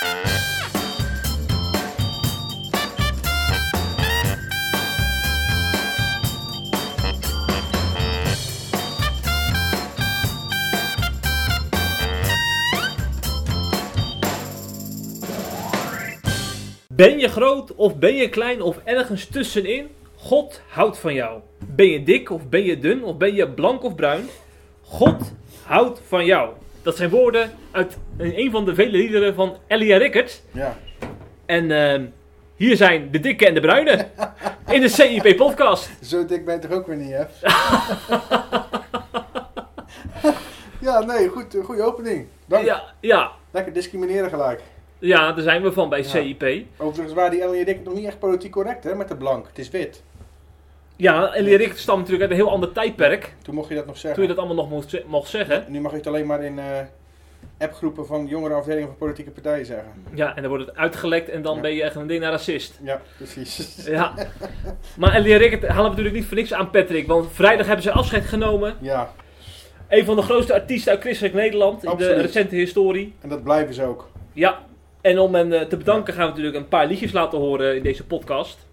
Ben je groot of ben je klein of ergens tussenin? God houdt van jou. Ben je dik of ben je dun of ben je blank of bruin? God houdt van jou. Dat zijn woorden uit een van de vele liederen van Elia Rickert. Ja. En ehm, hier zijn de dikke en de bruine in de CIP podcast. Zo dik ben je toch ook weer niet, hè? ja, nee, goed, goede opening. Dank. Ja, ja, Lekker discrimineren gelijk. ja, daar zijn we van bij Ja. CIP. Overigens waren die Ellie Rick nog niet echt politiek correct, hè, met de blank. Het is wit. Ja, Elia Rickert stamt natuurlijk uit een heel ander tijdperk. Toen mocht je dat nog zeggen. Toen je dat allemaal nog mocht, mocht zeggen. Nu mag je het alleen maar in eh, appgroepen van jongere afdelingen van politieke partijen zeggen. Ja, en dan wordt het uitgelekt en dan Ja. ben je echt een ding naar racist. Ja, precies. Ja. Maar Ellie Rickert halen natuurlijk niet voor niks aan Patrick. Want vrijdag hebben ze afscheid genomen. Ja, Een van de grootste artiesten uit christelijk Nederland in de recente historie. en dat blijven ze ook. Ja. En om hen eh, te bedanken gaan we natuurlijk een paar liedjes laten horen in deze podcast.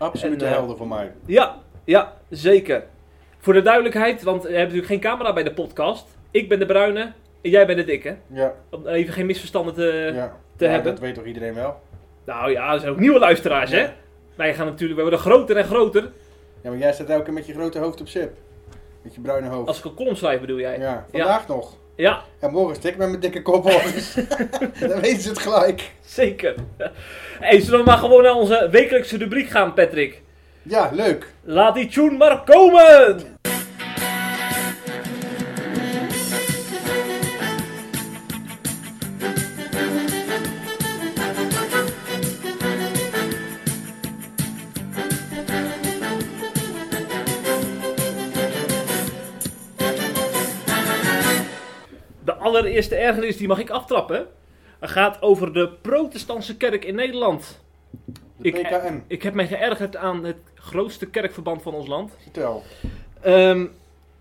Absolute En, eh, helden voor mij. Ja, ja, zeker. Voor de duidelijkheid, want we hebben natuurlijk geen camera bij de podcast. Ik ben de bruine en jij bent de dikke. Ja, Om even geen misverstanden te, ja. te Ja, hebben. Dat weet toch iedereen wel? Nou ja, er zijn ook nieuwe luisteraars, hè? Wij gaan natuurlijk, we worden groter en groter. Ja, maar jij staat elke keer met je grote hoofd op zip. Met je bruine hoofd. Als ik een column schrijf bedoel jij? Ja, vandaag nog. Ja, En morgen stik met mijn dikke kop op. Dan weten ze het gelijk. zeker. hey, zullen we maar gewoon naar onze wekelijkse rubriek gaan, Patrick? Ja, leuk. Laat die tune maar komen! De allereerste ergernis die mag ik aftrappen. Het gaat over de protestantse kerk in Nederland. De Ik- PKN. Ik heb mij geërgerd aan het grootste kerkverband van ons land. Vertel. Ehm,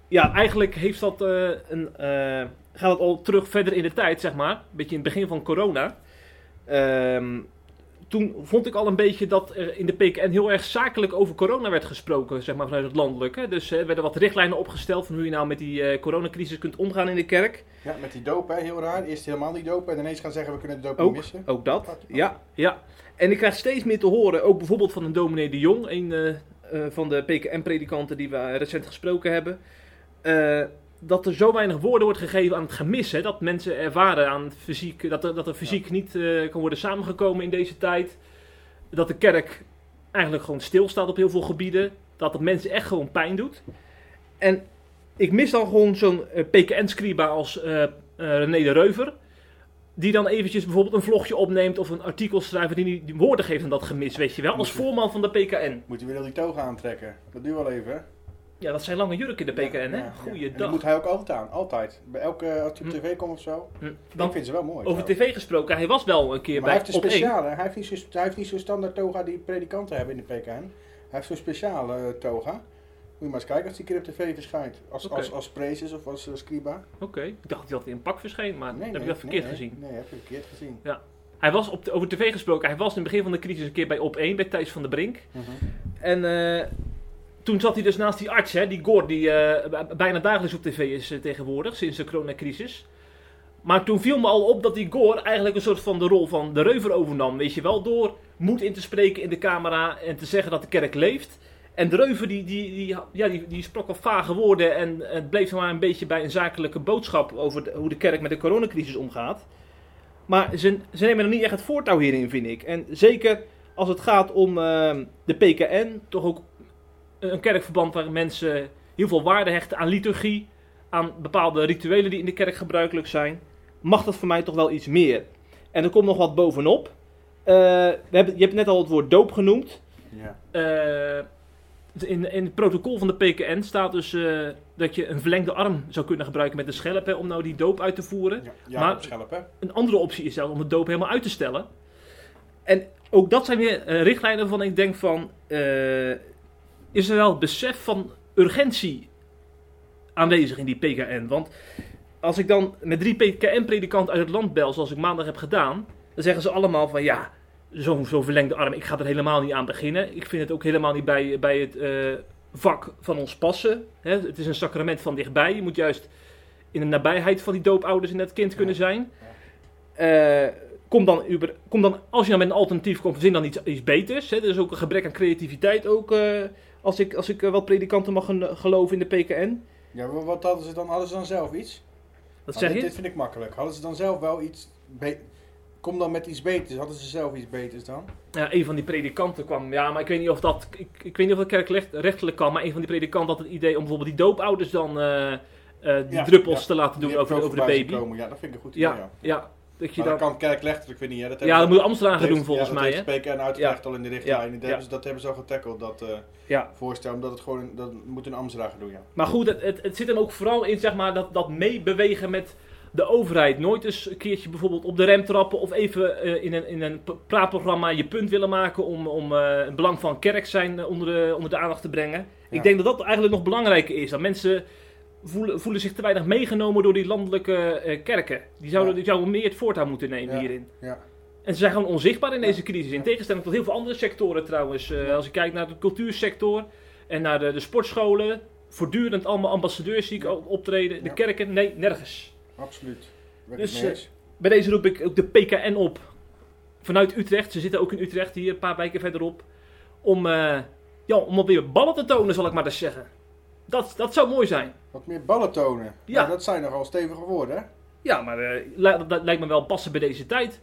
ja, eigenlijk heeft dat, eh, een, eh, gaat het al terug verder in de tijd, zeg maar. Een beetje in het begin van corona. Ehm, toen vond ik al een beetje dat er in de PKN heel erg zakelijk over corona werd gesproken, zeg maar vanuit het landelijke. Dus eh, er werden wat richtlijnen opgesteld van hoe je nou met die eh, coronacrisis kunt omgaan in de kerk. Ja, met die doop, hè, heel raar. Eerst helemaal niet dopen en ineens gaan zeggen we kunnen de doop Ook, missen. ook dat. Ja, ja. En ik krijg steeds meer te horen, ook bijvoorbeeld van een dominee de Jong, een eh, eh, van de PKN-predikanten die we eh, recent gesproken hebben, eh, dat er zo weinig woorden wordt gegeven aan het gemis. Hè, dat mensen ervaren aan fysiek, dat er, dat er fysiek niet eh, kan worden samengekomen in deze tijd. Dat de kerk eigenlijk gewoon stilstaat op heel veel gebieden. Dat het mensen echt gewoon pijn doet. En ik mis dan gewoon zo'n eh, PKN-scriba als eh, René de Reuver. Die dan eventjes bijvoorbeeld een vlogje opneemt of een artikel schrijft die, die, woorden geeft aan dat gemis, weet je wel. Als voorman van de PKN. Moet hij weer al die toga aantrekken. Dat duurt wel even, hè? Ja, dat zijn lange jurken in de PKN, Ja, hè? ja, ja. En die Goeiedag. moet hij ook altijd aan. Altijd. Bij elke, als hij op Hm. tv komt of zo. Hm. Ik Dan, vind ze wel mooi. over tv gesproken, hij was wel een keer Maar hij bij heeft een speciale. Hij heeft niet zo- hij heeft niet zo'n standaard toga die predikanten hebben in de PKN. Hij heeft zo'n speciale eh, toga. Moet je maar eens kijken als die keer op tv verschijnt. Als, als, als prezes of als eh, scriba. Oké, ik dacht dat hij in een pak verscheen, maar Nee, heb ik dat verkeerd nee, gezien. Nee, heb je verkeerd gezien. Hij was op over tv gesproken, hij was in het begin van de crisis een keer bij op 1 bij Thijs van der Brink. Mhm. En eh, toen zat hij dus naast die arts, hè, die Gor, die eh, bijna dagelijks op tv is eh, tegenwoordig, sinds de coronacrisis. Maar toen viel me al op dat die Gor eigenlijk een soort van de rol van de reuver overnam, weet je wel. Door moed in te spreken in de camera en te zeggen dat de kerk leeft. En de reuver die, die, die, ja, die, die sprak al vage woorden en het bleef maar een beetje bij een zakelijke boodschap over hoe de kerk met de coronacrisis omgaat. Maar ze, ze nemen er niet echt het voortouw hierin, vind ik. En zeker als het gaat om eh, de PKN, toch ook een kerkverband waar mensen heel veel waarde hechten aan liturgie, aan bepaalde rituelen die in de kerk gebruikelijk zijn, mag dat voor mij toch wel iets meer. En er komt nog wat bovenop. Eh, we hebben, je hebt net al het woord doop genoemd. Ja. Eh, in, in het protocol van de PKN staat dus eh, dat je een verlengde arm zou kunnen gebruiken met de schelp hè, om nou die doop uit te voeren. Ja, ja Maar- op schelp, hè? Een andere optie is zelfs om het doop helemaal uit te stellen. En ook dat zijn weer richtlijnen waarvan ik denk van... is er wel het besef van urgentie aanwezig in die PKN? Want als ik dan met drie PKN-predikanten uit het land bel, zoals ik maandag heb gedaan... Dan zeggen ze allemaal van ja, zo'n zo verlengde arm, ik ga er helemaal niet aan beginnen. Ik vind het ook helemaal niet bij, bij het eh, vak van ons passen. Hè? Het is een sacrament van dichtbij. Je moet juist in de nabijheid van die doopouders en het kind kunnen zijn. Eh, kom, dan, uber- kom dan, als je dan met een alternatief komt, verzin dan iets, iets beters. Hè? Er is ook een gebrek aan creativiteit, ook, eh, als ik, als ik eh, wat predikanten mag geloven in de PKN. Ja, maar wat hadden ze dan? Hadden ze dan zelf iets? Wat Ah, zeg dit, je? dit vind ik makkelijk. Hadden ze dan zelf wel iets... Kom dan met iets beters. Hadden ze zelf iets beters dan? Ja, een van die predikanten kwam, ja, maar ik weet niet of dat, ik, ik weet niet of dat kerkrechtelijk kan, maar een van die predikanten had het idee om bijvoorbeeld die doopouders dan eh, eh, die Ja, druppels ja. te laten doen over, over de baby. Komen. Ja, dat vind ik een goed idee. Ja, Ja, ja, dat je Maar dat dan, kan kerkrechtelijk, ik weet niet. Hè? Dat ja, dat moet Amsterdam gaan doen volgens ja, dat mij, heeft de PKN uitgelegd al in de richtlijnen. Dat, hebben ze, dat hebben ze al getackled, dat Ja. voorstel. Omdat het gewoon, dat moet een Amsterdam doen, ja. Maar goed, het, het, het zit hem ook vooral in, zeg maar, dat, dat meebewegen met de overheid. Nooit eens een keertje bijvoorbeeld op de rem trappen of even eh, in een, in een praatprogramma je punt willen maken om, om eh, het belang van kerk zijn onder, de, onder de aandacht te brengen. Ik denk dat dat eigenlijk nog belangrijker is. Dat mensen voelen, voelen zich te weinig meegenomen door die landelijke eh, kerken. Die zouden, Ja. die zouden meer het voortouw moeten nemen Ja. hierin. Ja. En ze zijn gewoon onzichtbaar in deze crisis. In tegenstelling tot heel veel andere sectoren trouwens. Eh. Als je kijkt naar de cultuursector en naar de, de sportscholen. Voortdurend allemaal ambassadeurs zie ik optreden. De kerken, nee, nergens. Absoluut. Ik Dus, eh. Bij deze roep ik ook de PKN op. Vanuit Utrecht. Ze zitten ook in Utrecht, hier een paar wijken verderop. Om, ja, om wat weer ballen te tonen, zal ik maar eens zeggen. Dat, dat zou mooi zijn. Wat meer ballen tonen. Ja. Dat zijn nogal stevige woorden, hè? Ja, maar eh, li- dat lijkt me wel passen bij deze tijd.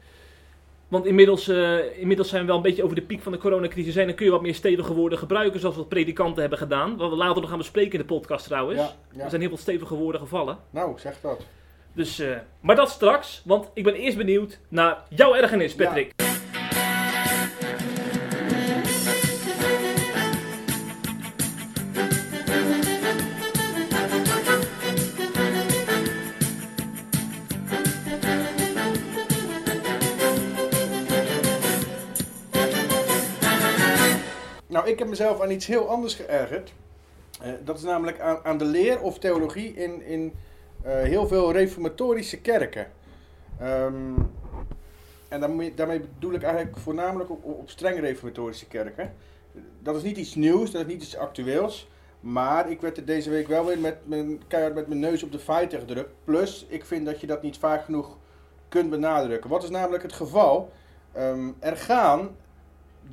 Want inmiddels, eh, inmiddels zijn we wel een beetje over de piek van de coronacrisis heen. Dan kun je wat meer stevige woorden gebruiken, zoals wat predikanten hebben gedaan. Wat we later nog gaan bespreken in de podcast trouwens. Ja, ja. Er zijn heel veel stevige woorden gevallen. Nou, zeg dat. Dus, eh, maar dat straks, want ik ben eerst benieuwd naar jouw ergernis, Ja. Nou, ik heb mezelf aan iets heel anders geërgerd. Eh, dat is namelijk aan, aan de leer of theologie in, in eh, heel veel reformatorische kerken. Ehm, en daarmee, daarmee bedoel ik eigenlijk voornamelijk op, op streng reformatorische kerken. Dat is niet iets nieuws, dat is niet iets actueels. Maar ik werd er deze week wel weer met mijn, keihard met mijn neus op de feiten gedrukt. Plus, ik vind dat je dat niet vaak genoeg kunt benadrukken. Wat is namelijk het geval? Ehm, er gaan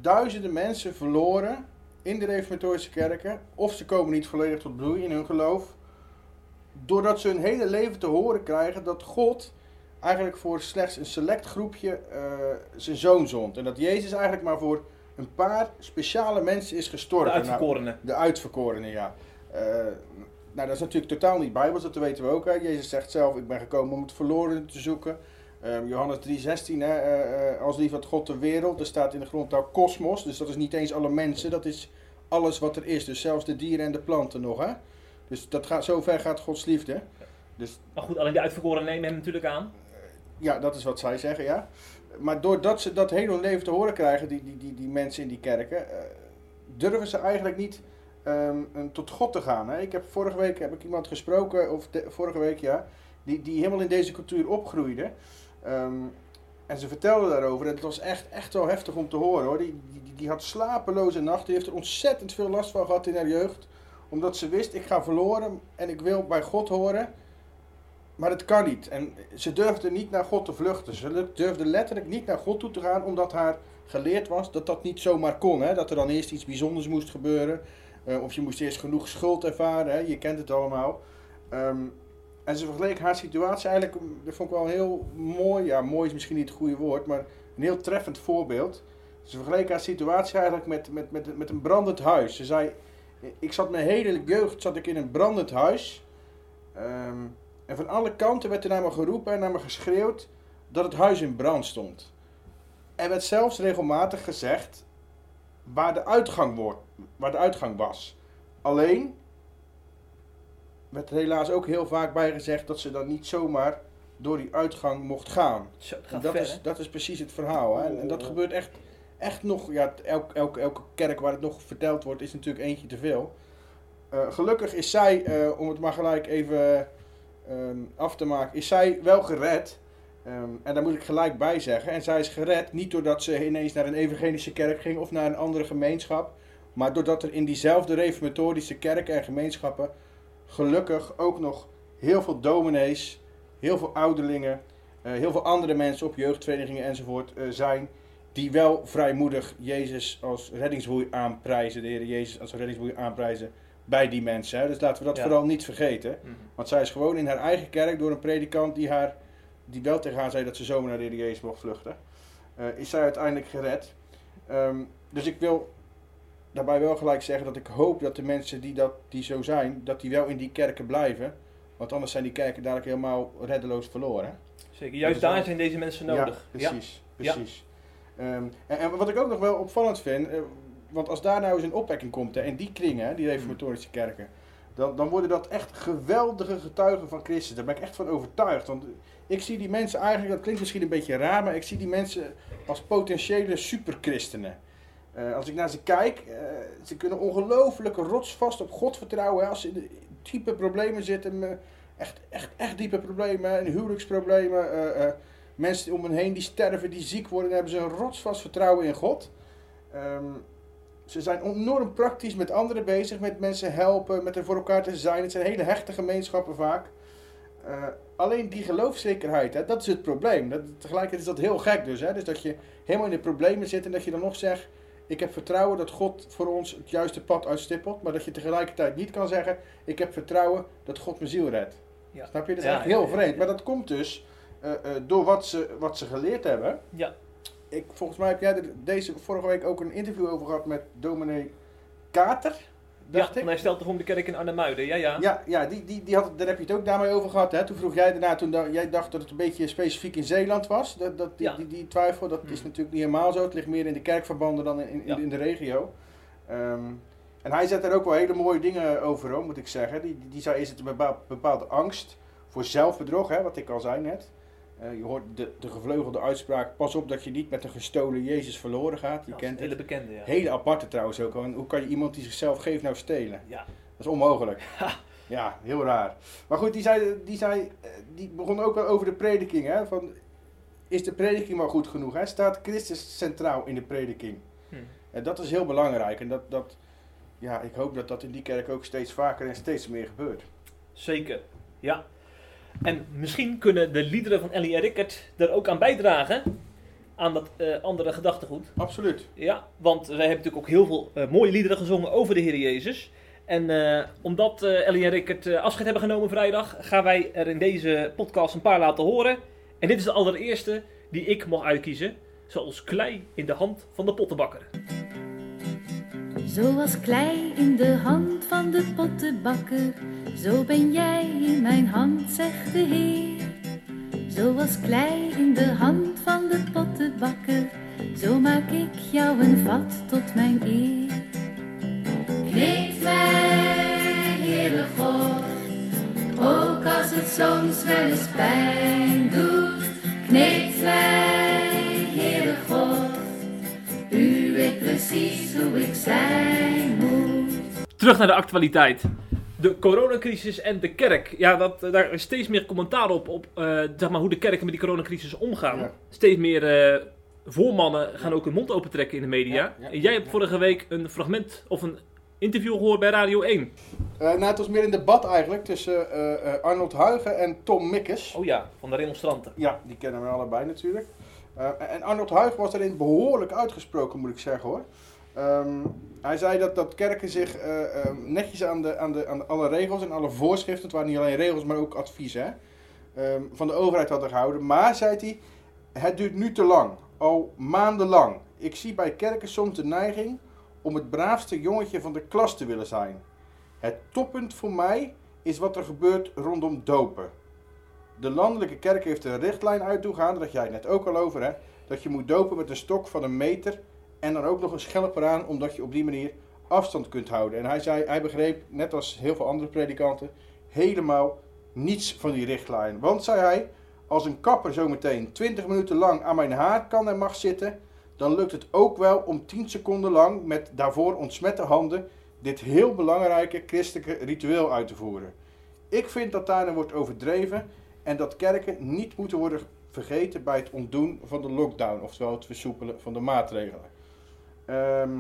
duizenden mensen verloren in de reformatorische kerken. Of ze komen niet volledig tot bloei in hun geloof. Doordat ze hun hele leven te horen krijgen dat God eigenlijk voor slechts een select groepje eh, zijn zoon zond. En dat Jezus eigenlijk maar voor een paar speciale mensen is De gestorven. Nou, uitverkorenen. de uitverkorenen, ja. Eh, nou, dat is natuurlijk totaal niet bijbels, dat weten we ook. Hè. Jezus zegt zelf, ik ben gekomen om het verloren te zoeken. Ehm, Johannes 3,16, hè, eh, eh, als lief had God de wereld. Er staat in de grondtaal kosmos, dus dat is niet eens alle mensen, dat is alles wat er is. Dus zelfs de dieren en de planten nog, hè. Dus dat gaat, zover gaat Gods liefde. Dus Maar goed, alleen de uitverkorenen nemen hem natuurlijk aan. ja, dat is wat zij zeggen, ja. Maar doordat ze dat hun leven te horen krijgen, die, die, die, die mensen in die kerken, eh, durven ze eigenlijk niet ehm, tot God te gaan. Hè. Ik heb vorige week heb ik iemand gesproken, of de- vorige week ja, die, die helemaal in deze cultuur opgroeide. Ehm, en ze vertelde daarover, en het was echt, echt wel heftig om te horen hoor. Die, die, die- had slapeloze nachten, die heeft er ontzettend veel last van gehad in haar jeugd. Omdat ze wist, ik ga verloren en ik wil bij God horen. Maar het kan niet. En ze durfde niet naar God te vluchten. Ze durfde letterlijk niet naar God toe te gaan, omdat haar geleerd was dat dat niet zomaar kon. Hè? Dat er dan eerst iets bijzonders moest gebeuren. Eh, of je moest eerst genoeg schuld ervaren. Hè? Je kent het allemaal. Ehm, en ze vergeleek haar situatie eigenlijk, dat vond ik wel heel mooi. Ja, mooi is misschien niet het goede woord, maar een heel treffend voorbeeld. Ze vergeleek haar situatie eigenlijk met, met, met, met een brandend huis. Ze zei, ik zat mijn hele jeugd zat ik in een brandend huis. Ehm, en van alle kanten werd er naar me geroepen en naar me geschreeuwd dat het huis in brand stond. Er werd zelfs regelmatig gezegd waar de uitgang, wordt, waar de uitgang was. Alleen werd er helaas ook heel vaak bij gezegd dat ze dan niet zomaar door die uitgang mocht gaan. Zo, En dat, ver, is, hè? dat is precies het verhaal. Hè? En, en dat gebeurt echt, echt nog. Ja, elk, elk, elke kerk waar het nog verteld wordt, is natuurlijk eentje te veel. Eh, gelukkig is zij, eh, om het maar gelijk even ehm, af te maken, is zij wel gered. Ehm, en daar moet ik gelijk bij zeggen. En zij is gered niet doordat ze ineens naar een evangelische kerk ging of naar een andere gemeenschap. Maar doordat er in diezelfde reformatorische kerken en gemeenschappen gelukkig ook nog heel veel dominees, heel veel ouderlingen, eh, heel veel andere mensen op jeugdverenigingen enzovoort eh, zijn. Die wel vrijmoedig Jezus als reddingsboei aanprijzen, de Heer Jezus als reddingsboei aanprijzen bij die mensen. Hè. Dus laten we dat Ja. vooral niet vergeten. Mhm. Want zij is gewoon in haar eigen kerk door een predikant die, haar, die wel tegen haar zei dat ze zomaar naar de Heer Jezus mocht vluchten. eh, is zij uiteindelijk gered. Ehm, dus ik wil daarbij wel gelijk zeggen dat ik hoop dat de mensen die, dat, die zo zijn, dat die wel in die kerken blijven. Want anders zijn die kerken dadelijk helemaal reddeloos verloren. Zeker. Juist is daar wel- zijn deze mensen nodig. Ja, precies. precies. Ehm, en, en wat ik ook nog wel opvallend vind, eh, want als daar nou eens een opwekking komt, hè, en die kringen, die reformatorische kerken, dan, dan worden dat echt geweldige getuigen van Christus. Daar ben ik echt van overtuigd. Want ik zie die mensen eigenlijk, dat klinkt misschien een beetje raar, maar ik zie die mensen als potentiële superchristenen. Eh, als ik naar ze kijk, eh, ze kunnen ongelooflijk rotsvast op God vertrouwen. Als ze in diepe problemen zitten, echt, echt, echt diepe problemen, en huwelijksproblemen. eh, mensen om hen heen die sterven, die ziek worden, hebben ze een rotsvast vertrouwen in God. Ehm, ze zijn enorm praktisch met anderen bezig, met mensen helpen, met er voor elkaar te zijn. Het zijn hele hechte gemeenschappen vaak. Alleen die geloofszekerheid, hè, dat is het probleem. Dat, tegelijkertijd is dat heel gek dus. Hè? Dus dat je helemaal in de problemen zit en dat je dan nog zegt... Ik heb vertrouwen dat God voor ons het juiste pad uitstippelt. Maar dat je tegelijkertijd niet kan zeggen... Ik heb vertrouwen dat God mijn ziel redt. Ja. Snap je? Dat is Ja, echt heel ja, ja. vreemd. Maar dat komt dus eh, eh, door wat ze, wat ze geleerd hebben. Ja. Ik, volgens mij heb jij er deze vorige week ook een interview over gehad met dominee Kater. Ja, Dacht en ik. hij stelt toch om de kerk in Arnhemuiden. Ja, ja. Ja, ja die, die, die had, daar heb je het ook daarmee over gehad. Hè? Toen vroeg jij daarna, toen da- jij dacht dat het een beetje specifiek in Zeeland was. Dat, dat, die, Ja. die, die twijfel, dat is Hmm. natuurlijk niet helemaal zo. Het ligt meer in de kerkverbanden dan in, in, Ja. in de regio. Ehm, en hij zet er ook wel hele mooie dingen over, hoor, moet ik zeggen. Die, die, die zei, is het een bepaal- bepaalde angst voor zelfbedrog, hè, wat ik al zei net. Eh, je hoort de, de gevleugelde uitspraak, pas op dat je niet met een gestolen Jezus verloren gaat. Je Dat is kent een hele bekende, ja. Hele aparte trouwens ook. want Hoe kan je iemand die zichzelf geeft nou stelen? Ja. Dat is onmogelijk. Ja, heel raar. Maar goed, die, zei, die, zei, eh, die begon ook wel over de prediking. Hè? Van, is de prediking wel goed genoeg? Hè? Staat Christus centraal in de prediking? Hm. En dat is heel belangrijk. En dat, dat, ja, ik hoop dat dat in die kerk ook steeds vaker en steeds meer gebeurt. Zeker, ja. En misschien kunnen de liederen van Ellie en Rickert er ook aan bijdragen. Aan dat eh, andere gedachtegoed. Absoluut. Ja, want wij hebben natuurlijk ook heel veel eh, mooie liederen gezongen over de Heer Jezus. En eh, omdat eh, Ellie en Rickert afscheid hebben genomen vrijdag, gaan wij er in deze podcast een paar laten horen. En dit is de allereerste die ik mag uitkiezen. Zoals klei in de hand van de pottenbakker. Zoals klei in de hand van de pottenbakker, zo ben jij in mijn hand, zegt de Heer. Zoals klei in de hand van de pottenbakker, zo maak ik jou een vat tot mijn eer. Kneed mij, Heere God, ook als het soms wel eens pijn doet. Kneed mij, Heere God. U weet precies hoe ik zijn moet. Terug naar de actualiteit. De coronacrisis en de kerk. Ja, dat, daar is steeds meer commentaar op, op eh, zeg maar, hoe de kerken met die coronacrisis omgaan. Ja. Steeds meer eh, voormannen gaan ook hun mond opentrekken in de media. Ja, ja, en jij hebt vorige week een fragment of een interview gehoord bij Radio 1. Eh, nou, het was meer een debat eigenlijk tussen Arnold Huigen en Tom Mikkes. Oh ja, van de demonstranten. Ja, die kennen we allebei natuurlijk. En Arnold Huig was daarin behoorlijk uitgesproken, moet ik zeggen hoor. Ehm, hij zei dat, dat kerken zich eh, ehm, netjes aan, de, aan, de, aan alle regels en alle voorschriften, het waren niet alleen regels, maar ook adviezen, hè, ehm, van de overheid hadden gehouden. Maar, zei hij, het duurt nu te lang, al maandenlang. Ik zie bij kerken soms de neiging om het braafste jongetje van de klas te willen zijn. Het toppunt voor mij is wat er gebeurt rondom dopen. De landelijke kerk heeft een richtlijn uittoegaan, dat jij het net ook al over hè, dat je moet dopen met een stok van een meter en dan ook nog een schelp eraan, omdat je op die manier afstand kunt houden. En hij zei, hij begreep, net als heel veel andere predikanten, helemaal niets van die richtlijn. Want, zei hij, als een kapper zometeen 20 minuten lang aan mijn haar kan en mag zitten, dan lukt het ook wel om 10 seconden lang met daarvoor ontsmette handen dit heel belangrijke christelijke ritueel uit te voeren. Ik vind dat daarin wordt overdreven en dat kerken niet moeten worden vergeten bij het ontdoen van de lockdown, oftewel het versoepelen van de maatregelen. Ehm,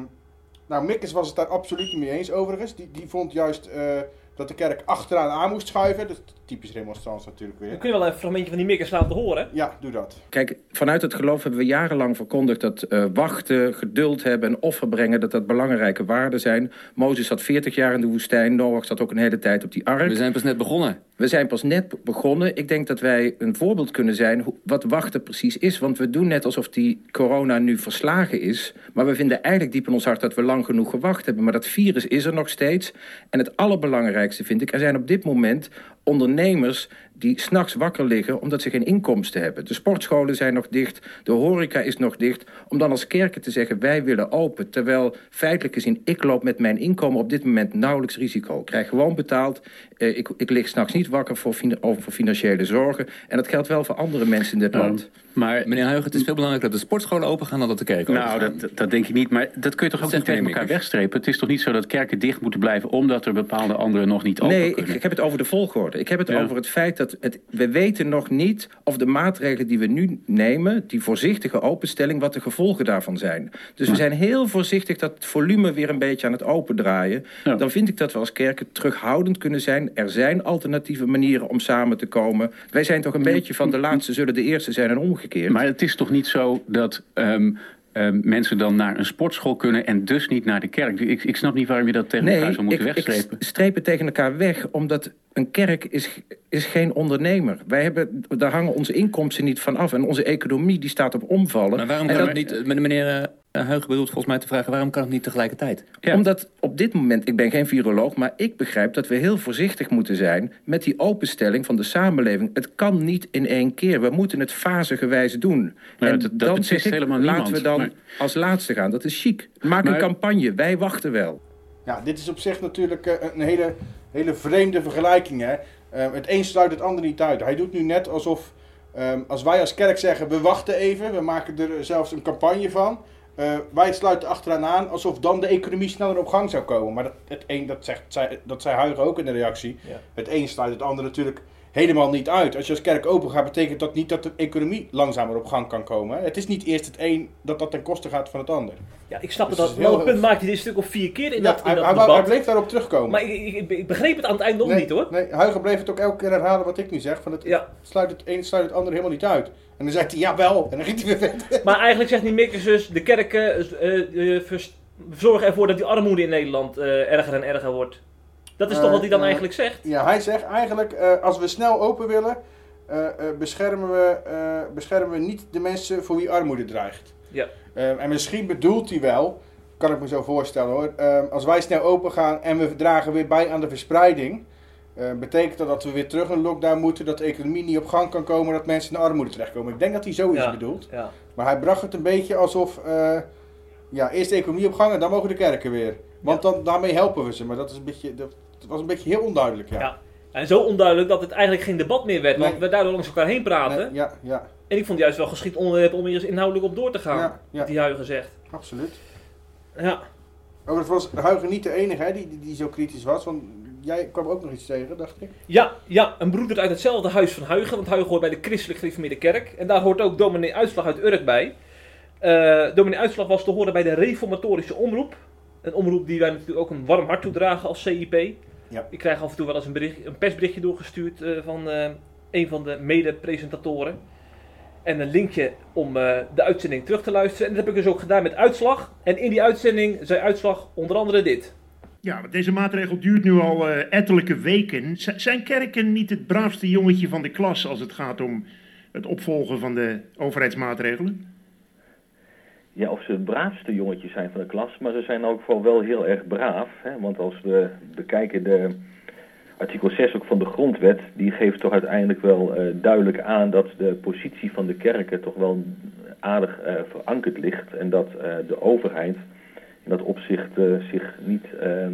nou, Mikkes was het daar absoluut niet mee eens overigens. Die, die vond juist eh, dat de kerk achteraan aan moest schuiven. Typisch remonstrants natuurlijk weer. Dan kun je wel een fragmentje van die mikkers laten horen. Ja, doe dat. Kijk, vanuit het geloof hebben we jarenlang verkondigd dat eh, wachten, geduld hebben en offer brengen, dat dat belangrijke waarden zijn. Mozes zat 40 jaar in de woestijn, Noach zat ook een hele tijd op die ark. We zijn pas net begonnen. We zijn pas net begonnen. Ik denk dat wij een voorbeeld kunnen zijn hoe- wat wachten precies is. Want we doen net alsof die corona nu verslagen is. Maar we vinden eigenlijk diep in ons hart dat we lang genoeg gewacht hebben. Maar dat virus is er nog steeds. En het allerbelangrijkste vind ik, er zijn op dit moment ondernemers Amos. Die s'nachts wakker liggen omdat ze geen inkomsten hebben. De sportscholen zijn nog dicht, de horeca is nog dicht. Om dan als kerken te zeggen, wij willen open. Terwijl feitelijk gezien, ik loop met mijn inkomen op dit moment nauwelijks risico. Ik krijg gewoon betaald. Eh, ik, ik lig s'nachts niet wakker voor, over voor financiële zorgen. En dat geldt wel voor andere mensen in dit land. Maar Meneer Huigen, het is veel belangrijker dat de sportscholen open gaan dan dat de kerken open Nou, gaan. dat, dat denk ik niet. Maar dat kun je toch ook niet tegen elkaar wegstrepen? Het is toch niet zo dat kerken dicht moeten blijven... omdat er bepaalde anderen nog niet open Nee, ik, kunnen? ik heb het over de volgorde. Ik heb het Ja. over het feit dat het, we weten nog niet of de maatregelen die we nu nemen, die voorzichtige openstelling, wat de gevolgen daarvan zijn. Dus we zijn heel voorzichtig dat het volume weer een beetje aan het opendraaien. Ja. Dan vind ik dat we als kerken terughoudend kunnen zijn. Er zijn alternatieve manieren om samen te komen. Wij zijn toch een beetje van de laatste zullen de eerste zijn en omgekeerd. Maar het is toch niet zo dat ehm, ehm, mensen dan naar een sportschool kunnen... en dus niet naar de kerk? Ik, ik snap niet waarom je dat tegen elkaar zou ik, moeten ik wegstrepen. streep het tegen elkaar weg, omdat een kerk is, is geen ondernemer. Wij hebben, daar hangen onze inkomsten niet van af. En onze economie die staat op omvallen. Maar waarom kan het niet... Meneer eh, Huigen bedoelt volgens mij te vragen... waarom kan het niet tegelijkertijd? Ja. Omdat op dit moment, ik ben geen viroloog... maar ik begrijp dat we heel voorzichtig moeten zijn... met die openstelling van de samenleving. Het kan niet in één keer. We moeten het fasegewijs doen. Nou, en dat- dat dan beslist zeg ik, helemaal laten niemand, we dan maar- als laatste gaan. Dat is chic. Maak Maar- een campagne. Wij wachten wel. Ja, dit is op zich natuurlijk eh, een hele, hele vreemde vergelijking. Hè? Eh, het een sluit het ander niet uit. Hij doet nu net alsof, ehm, als wij als kerk zeggen, we wachten even, we maken er zelfs een campagne van. Eh, wij sluiten achteraan aan, alsof dan de economie sneller op gang zou komen. Maar dat, het een, dat, zegt, zij, dat zei Huigen ook in de reactie. Ja. Het een sluit het ander natuurlijk helemaal niet uit. Als je als kerk open gaat, betekent dat niet dat de economie langzamer op gang kan komen. Het is niet eerst het een dat dat ten koste gaat van het ander. Ja, ik snap Dus is Maar op het punt maakt hij dit stuk of vier keer in Ja, dat, in hij, dat hij, wou- hij debat. bleef daarop terugkomen. Maar ik, ik, ik begreep het aan het eind nog nee, niet hoor. Nee, Huigen bleef het ook elke keer herhalen wat ik nu zeg. Van het Ja, sluit het een sluit het ander helemaal niet uit. En dan zegt hij jawel. En dan ging hij weer verder. maar eigenlijk zegt die Mikkers dus, de kerken vers- zorgen ervoor dat die armoede in Nederland erger en erger wordt. Dat is toch wat hij dan eigenlijk zegt? Ja, hij zegt eigenlijk, als we snel open willen, beschermen, we, beschermen we niet de mensen voor wie armoede dreigt. Ja. En misschien bedoelt hij wel, kan ik me zo voorstellen hoor, als wij snel open gaan en we dragen weer bij aan de verspreiding, eh, betekent dat dat we weer terug in lockdown moeten, dat de economie niet op gang kan komen, dat mensen in de armoede terechtkomen. Ik denk dat hij zoiets Ja. bedoelt. Ja. Maar hij bracht het een beetje alsof, eh, ja, eerst de economie op gang en dan mogen de kerken weer. Want dan, daarmee helpen we ze. Maar dat, is een beetje, dat, dat was een beetje heel onduidelijk, ja. Ja. En zo onduidelijk dat het eigenlijk geen debat meer werd, want we daardoor langs elkaar heen praten. Nee, ja, ja, En ik vond het juist wel geschikt onderwerp om hier eens inhoudelijk op door te gaan. ja, die Huigen zegt. absoluut. Ja. Overigens was Huigen niet de enige hè, die, die, die zo kritisch was. Want jij kwam ook nog iets tegen, dacht ik. Ja, ja, een broeder uit hetzelfde huis van Huigen, want Huigen hoort bij de christelijk gereformeerde kerk. En daar hoort ook dominee Uitslag uit Urk bij. Eh dominee Uitslag was te horen bij de reformatorische omroep. Een omroep die wij natuurlijk ook een warm hart toedragen als CIP. Ja. Ik krijg af en toe wel eens een, bericht, een persberichtje doorgestuurd eh, van eh, een van de mede-presentatoren. En een linkje om de uitzending terug te luisteren. En dat heb ik dus ook gedaan met Uitslag. En in die uitzending zei Uitslag onder andere dit. Ja, want deze maatregel duurt nu al eh, ettelijke weken. Zijn kerken niet het braafste jongetje van de klas als het gaat om het opvolgen van de overheidsmaatregelen? Ja, of ze het braafste jongetjes zijn van de klas, maar ze zijn ook vooral wel heel erg braaf. Hè? Want als we bekijken de artikel 6 ook van de grondwet, die geeft toch uiteindelijk wel eh, duidelijk aan dat de positie van de kerken toch wel aardig eh, verankerd ligt. En dat de overheid in dat opzicht eh, zich niet ehm,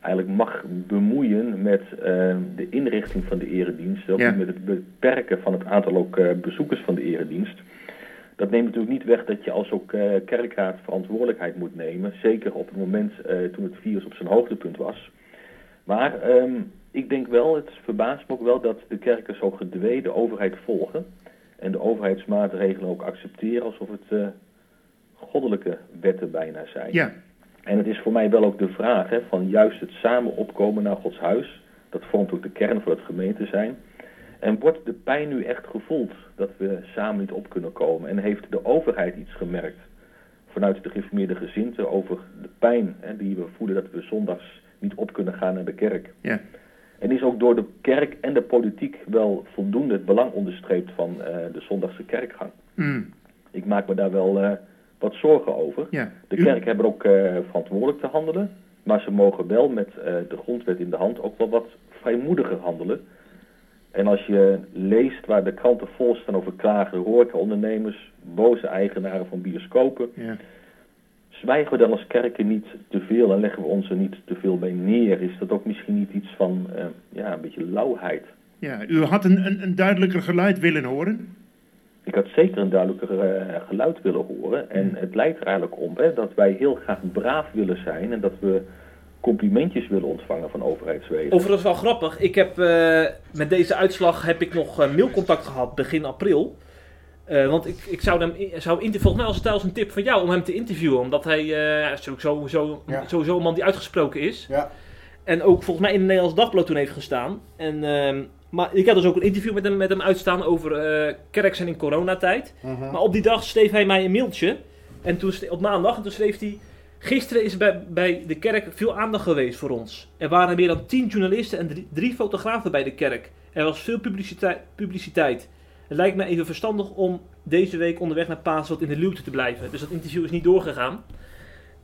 eigenlijk mag bemoeien met eh, de inrichting van de eredienst. Ook Ja. met het beperken van het aantal ook, eh, bezoekers van de eredienst. Dat neemt natuurlijk niet weg dat je als ook eh, kerkraad verantwoordelijkheid moet nemen. Zeker op het moment toen het virus op zijn hoogtepunt was. Maar ehm, ik denk wel, het verbaast me ook wel dat de kerken zo gedwee de overheid volgen. en de overheidsmaatregelen ook accepteren alsof het goddelijke wetten bijna zijn. Ja, En het is voor mij wel ook de vraag hè, van juist het samen opkomen naar Gods huis. Dat vormt ook de kern voor het gemeente zijn. En wordt de pijn nu echt gevoeld dat we samen niet op kunnen komen? En heeft de overheid iets gemerkt vanuit de gereformeerde gezinten over de pijn hè, die we voelen dat we zondags niet op kunnen gaan naar de kerk? ja. En is ook door de kerk en de politiek wel voldoende het belang onderstreept van eh, de zondagse kerkgang? Mm, Ik maak me daar wel eh, wat zorgen over. ja. De kerk hebben ook eh, verantwoordelijk te handelen, maar ze mogen wel met eh, de grondwet in de hand ook wel wat vrijmoediger handelen. En als je leest waar de kranten vol staan over klagen, horecaondernemers, boze eigenaren van bioscopen, ja. zwijgen we dan als kerken niet te veel en leggen we ons er niet te veel bij neer? Is dat ook misschien niet iets van eh, ja, een beetje lauwheid? ja. U had een, een, een duidelijker geluid willen horen. Ik had zeker een duidelijker eh, geluid willen horen. En het lijkt er eigenlijk om hè, dat wij heel graag braaf willen zijn en dat we complimentjes willen ontvangen van overheidswezen. Overigens wel grappig. Ik heb eh, met deze uitslag heb ik nog eh, mailcontact gehad begin april. Eh, want ik, ik zou hem zou inter- volgens mij was het trouwens een tip van jou om hem te interviewen. Omdat hij eh, sowieso, Ja. sowieso een man die uitgesproken is. Ja, En ook volgens mij in het Nederlands Dagblad toen heeft gestaan. En, ehm, maar ik had dus ook een interview met hem, met hem uitstaan over kerk zijn in coronatijd. mhm. Maar op die dag schreef hij mij een mailtje. En toen op maandag, en toen schreef hij... Gisteren is bij, bij de kerk veel aandacht geweest voor ons. Er waren meer dan tien journalisten en drie, drie fotografen bij de kerk. Er was veel publiciteit, publiciteit. Het lijkt me even verstandig om deze week onderweg naar Paasveld in de luwte te blijven. Dus dat interview is niet doorgegaan.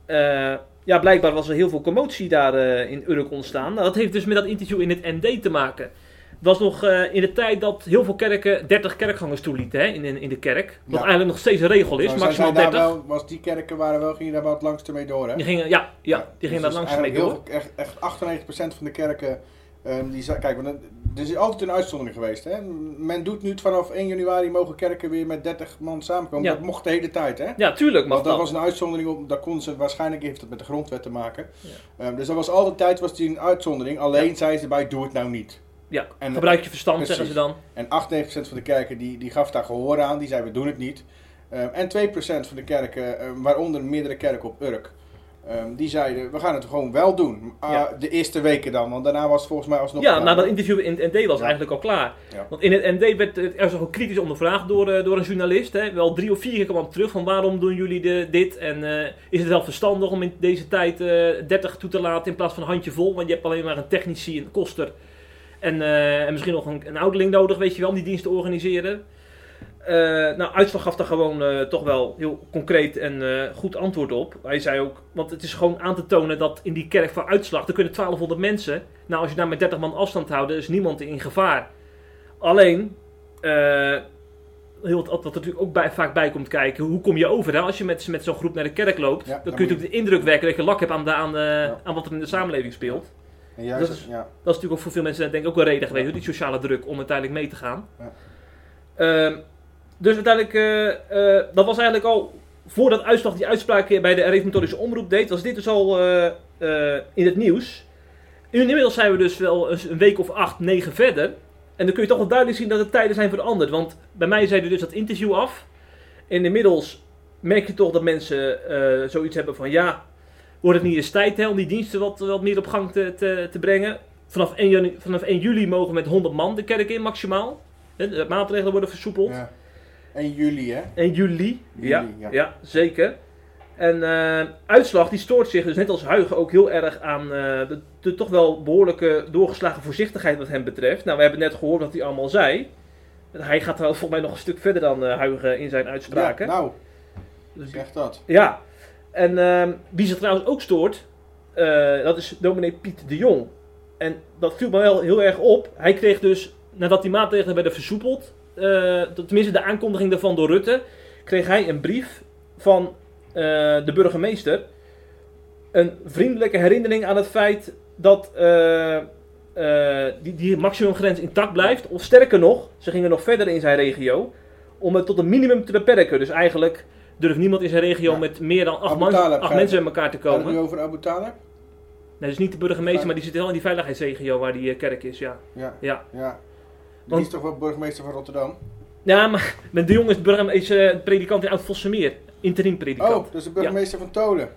Eh, ja, blijkbaar was er heel veel commotie daar eh, in Urk ontstaan. Nou, dat heeft dus met dat interview in het ND te maken. Het was nog eh, in de tijd dat heel veel kerken 30 kerkgangers toelieten hè, in, in, in de kerk. Wat Ja. eigenlijk nog steeds een regel is, Nou, maximaal zijn daar 30. wel, was die kerken waren wel, gingen daar wel het langste mee door, hè? Die gingen, ja, ja, die gingen daar Dus langs mee door. heel veel- echt, echt 98% van de kerken, ehm, die kijk, want er is altijd een uitzondering geweest. Hè? Men doet nu vanaf 1 januari mogen kerken weer met 30 man samenkomen. Ja. Dat mocht de hele tijd, hè? Ja, tuurlijk mag Want dat was een uitzondering op, dat kon ze, waarschijnlijk heeft het met de grondwet te maken. Ehm, dus dat was altijd tijd was die een uitzondering. Alleen zei ze bij, doe het nou niet. Ja, En- gebruik je verstand, precies. zeggen ze dan. En 98% van de kerken die, die gaf daar gehoor aan, die zei we doen het niet. Ehm, en 2% van de kerken, ehm, waaronder meerdere kerken op Urk, ehm, die zeiden we gaan het gewoon wel doen. Ah, Ja. De eerste weken dan, want daarna was het volgens mij alsnog Ja, na dat interview in het ND was Ja. eigenlijk al klaar. Ja. Want in het ND werd het ergens ook kritisch ondervraagd door, eh, door een journalist. Hè. Wel drie of vier keer kwam terug van waarom doen jullie de, dit? En eh, is het wel verstandig om in deze tijd eh 30 toe te laten in plaats van een handje vol? Want je hebt alleen maar een technici, een koster en, eh, en misschien nog een, een ouderling nodig, weet je wel, om die dienst te organiseren. Eh, nou, Uitslag gaf daar gewoon eh, toch wel heel concreet en goed antwoord op. Hij zei ook, want het is gewoon aan te tonen dat in die kerk van Uitslag, er kunnen 1200 mensen. Nou, als je daar met 30 man afstand houdt, is niemand in gevaar. Alleen, heel wat, wat er natuurlijk ook bij, vaak bij komt kijken, hoe kom je over? Hè? Als je met, met zo'n groep naar de kerk loopt, Ja, dan, dan kun je natuurlijk de indruk wekken dat je lak hebt aan, de, aan, Ja. aan wat er in de samenleving speelt. Juist, dat is- ja. Dat is natuurlijk ook voor veel mensen denk ik ook een reden geweest, die sociale druk om uiteindelijk mee te gaan. Ja. Ehm, dus uiteindelijk, eh, eh, dat was eigenlijk al voordat Uitslag die uitspraak bij de reformatorische omroep deed, was dit dus al eh, in het nieuws. Inmiddels zijn we dus wel een week of acht, negen verder. En dan kun je toch wel duidelijk zien dat de tijden zijn veranderd. Want bij mij zeiden dus dat interview af. En inmiddels merk je toch dat mensen zoiets hebben van ja, wordt het niet eens tijd hè, om die diensten wat, wat meer op gang te, te, te brengen. Vanaf 1, janu- vanaf 1 juli mogen we met 100 man de kerk in maximaal. De maatregelen worden versoepeld. ja. En juli, hè? 1 juli. ja, Juli, ja. ja. zeker. En eh, uitslag die stoort zich dus net als Huigen ook heel erg aan eh, de, de toch wel behoorlijke doorgeslagen voorzichtigheid wat hem betreft. Nou, we hebben net gehoord wat hij allemaal zei. Hij gaat wel volgens mij nog een stuk verder dan eh, Huigen in zijn uitspraken. Ja, nou, Dus- zeg dat. ja. En ehm, wie zich trouwens ook stoort, eh, dat is dominee Piet de Jong. En dat viel me wel heel erg op. Hij kreeg dus, nadat die maatregelen werden versoepeld, eh, tenminste de aankondiging daarvan door Rutte, kreeg hij een brief van eh, de burgemeester. Een vriendelijke herinnering aan het feit dat die, die maximumgrens intact blijft. Of sterker nog, ze gingen nog verder in zijn regio om het tot een minimum te beperken. Dus eigenlijk durft niemand in zijn regio Ja. met meer dan acht, man- mensen bij elkaar te Gaat het nu komen. over Abu Talib? Nee, dus niet de burgemeester, maar die zit wel in die veiligheidsregio waar die eh, kerk is, ja. Ja. Ja. ja. Die Want- is toch wel burgemeester van Rotterdam? Ja, maar de Jong is, is eh, predikant in Oud-Vossemeer. Interim predikant. Oh, dat is de burgemeester van Tolen.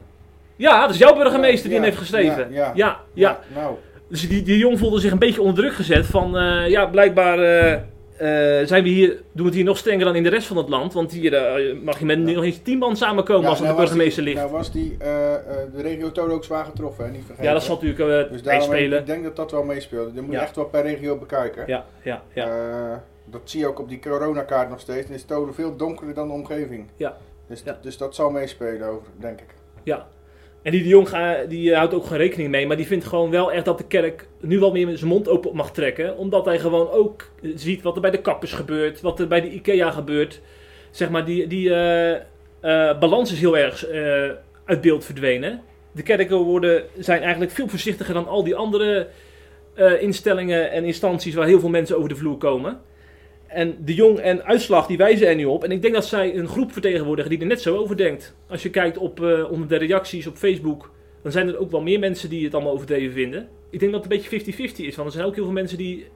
Ja, dat is jouw burgemeester die hem heeft geschreven. ja, ja. Nou, Dus die, die jong voelde zich een beetje onder druk gezet van, eh, ja, blijkbaar zijn we hier, doen we het hier nog strenger dan in de rest van het land. Want hier eh, mag je met nog eens tien man samenkomen ja, als het nou de burgemeester die, ligt. Nou was die, eh, eh, de regio Tolen ook zwaar getroffen, hè? niet vergeten. ja, dat zal natuurlijk eh Dus meespelen. ik denk dat dat wel meespeelt. Dat moet je echt wel per regio bekijken. Ja, ja, ja. Eh, dat zie je ook op die coronakaart nog steeds. Dan is Tolen veel donkerder dan de omgeving. Ja. Dus, Ja. dus dat zal meespelen, over, denk ik. ja. En die de Jong die eh, houdt ook geen rekening mee, maar die vindt gewoon wel echt dat de kerk nu wel meer zijn mond open mag trekken. Omdat hij gewoon ook ziet wat er bij de kappers gebeurt, wat er bij de IKEA gebeurt. Zeg maar, die, die eh, eh, balans is heel erg uit beeld verdwenen. De kerken worden, zijn eigenlijk veel voorzichtiger dan al die andere instellingen en instanties waar heel veel mensen over de vloer komen. En de Jong en Uitslag die wijzen er nu op. En ik denk dat zij een groep vertegenwoordigen die er net zo over denkt. Als je kijkt op, eh, onder de reacties op Facebook, dan zijn er ook wel meer mensen die het allemaal overdreven vinden. Ik denk dat het een beetje 50-50 is. Want er zijn ook heel veel mensen die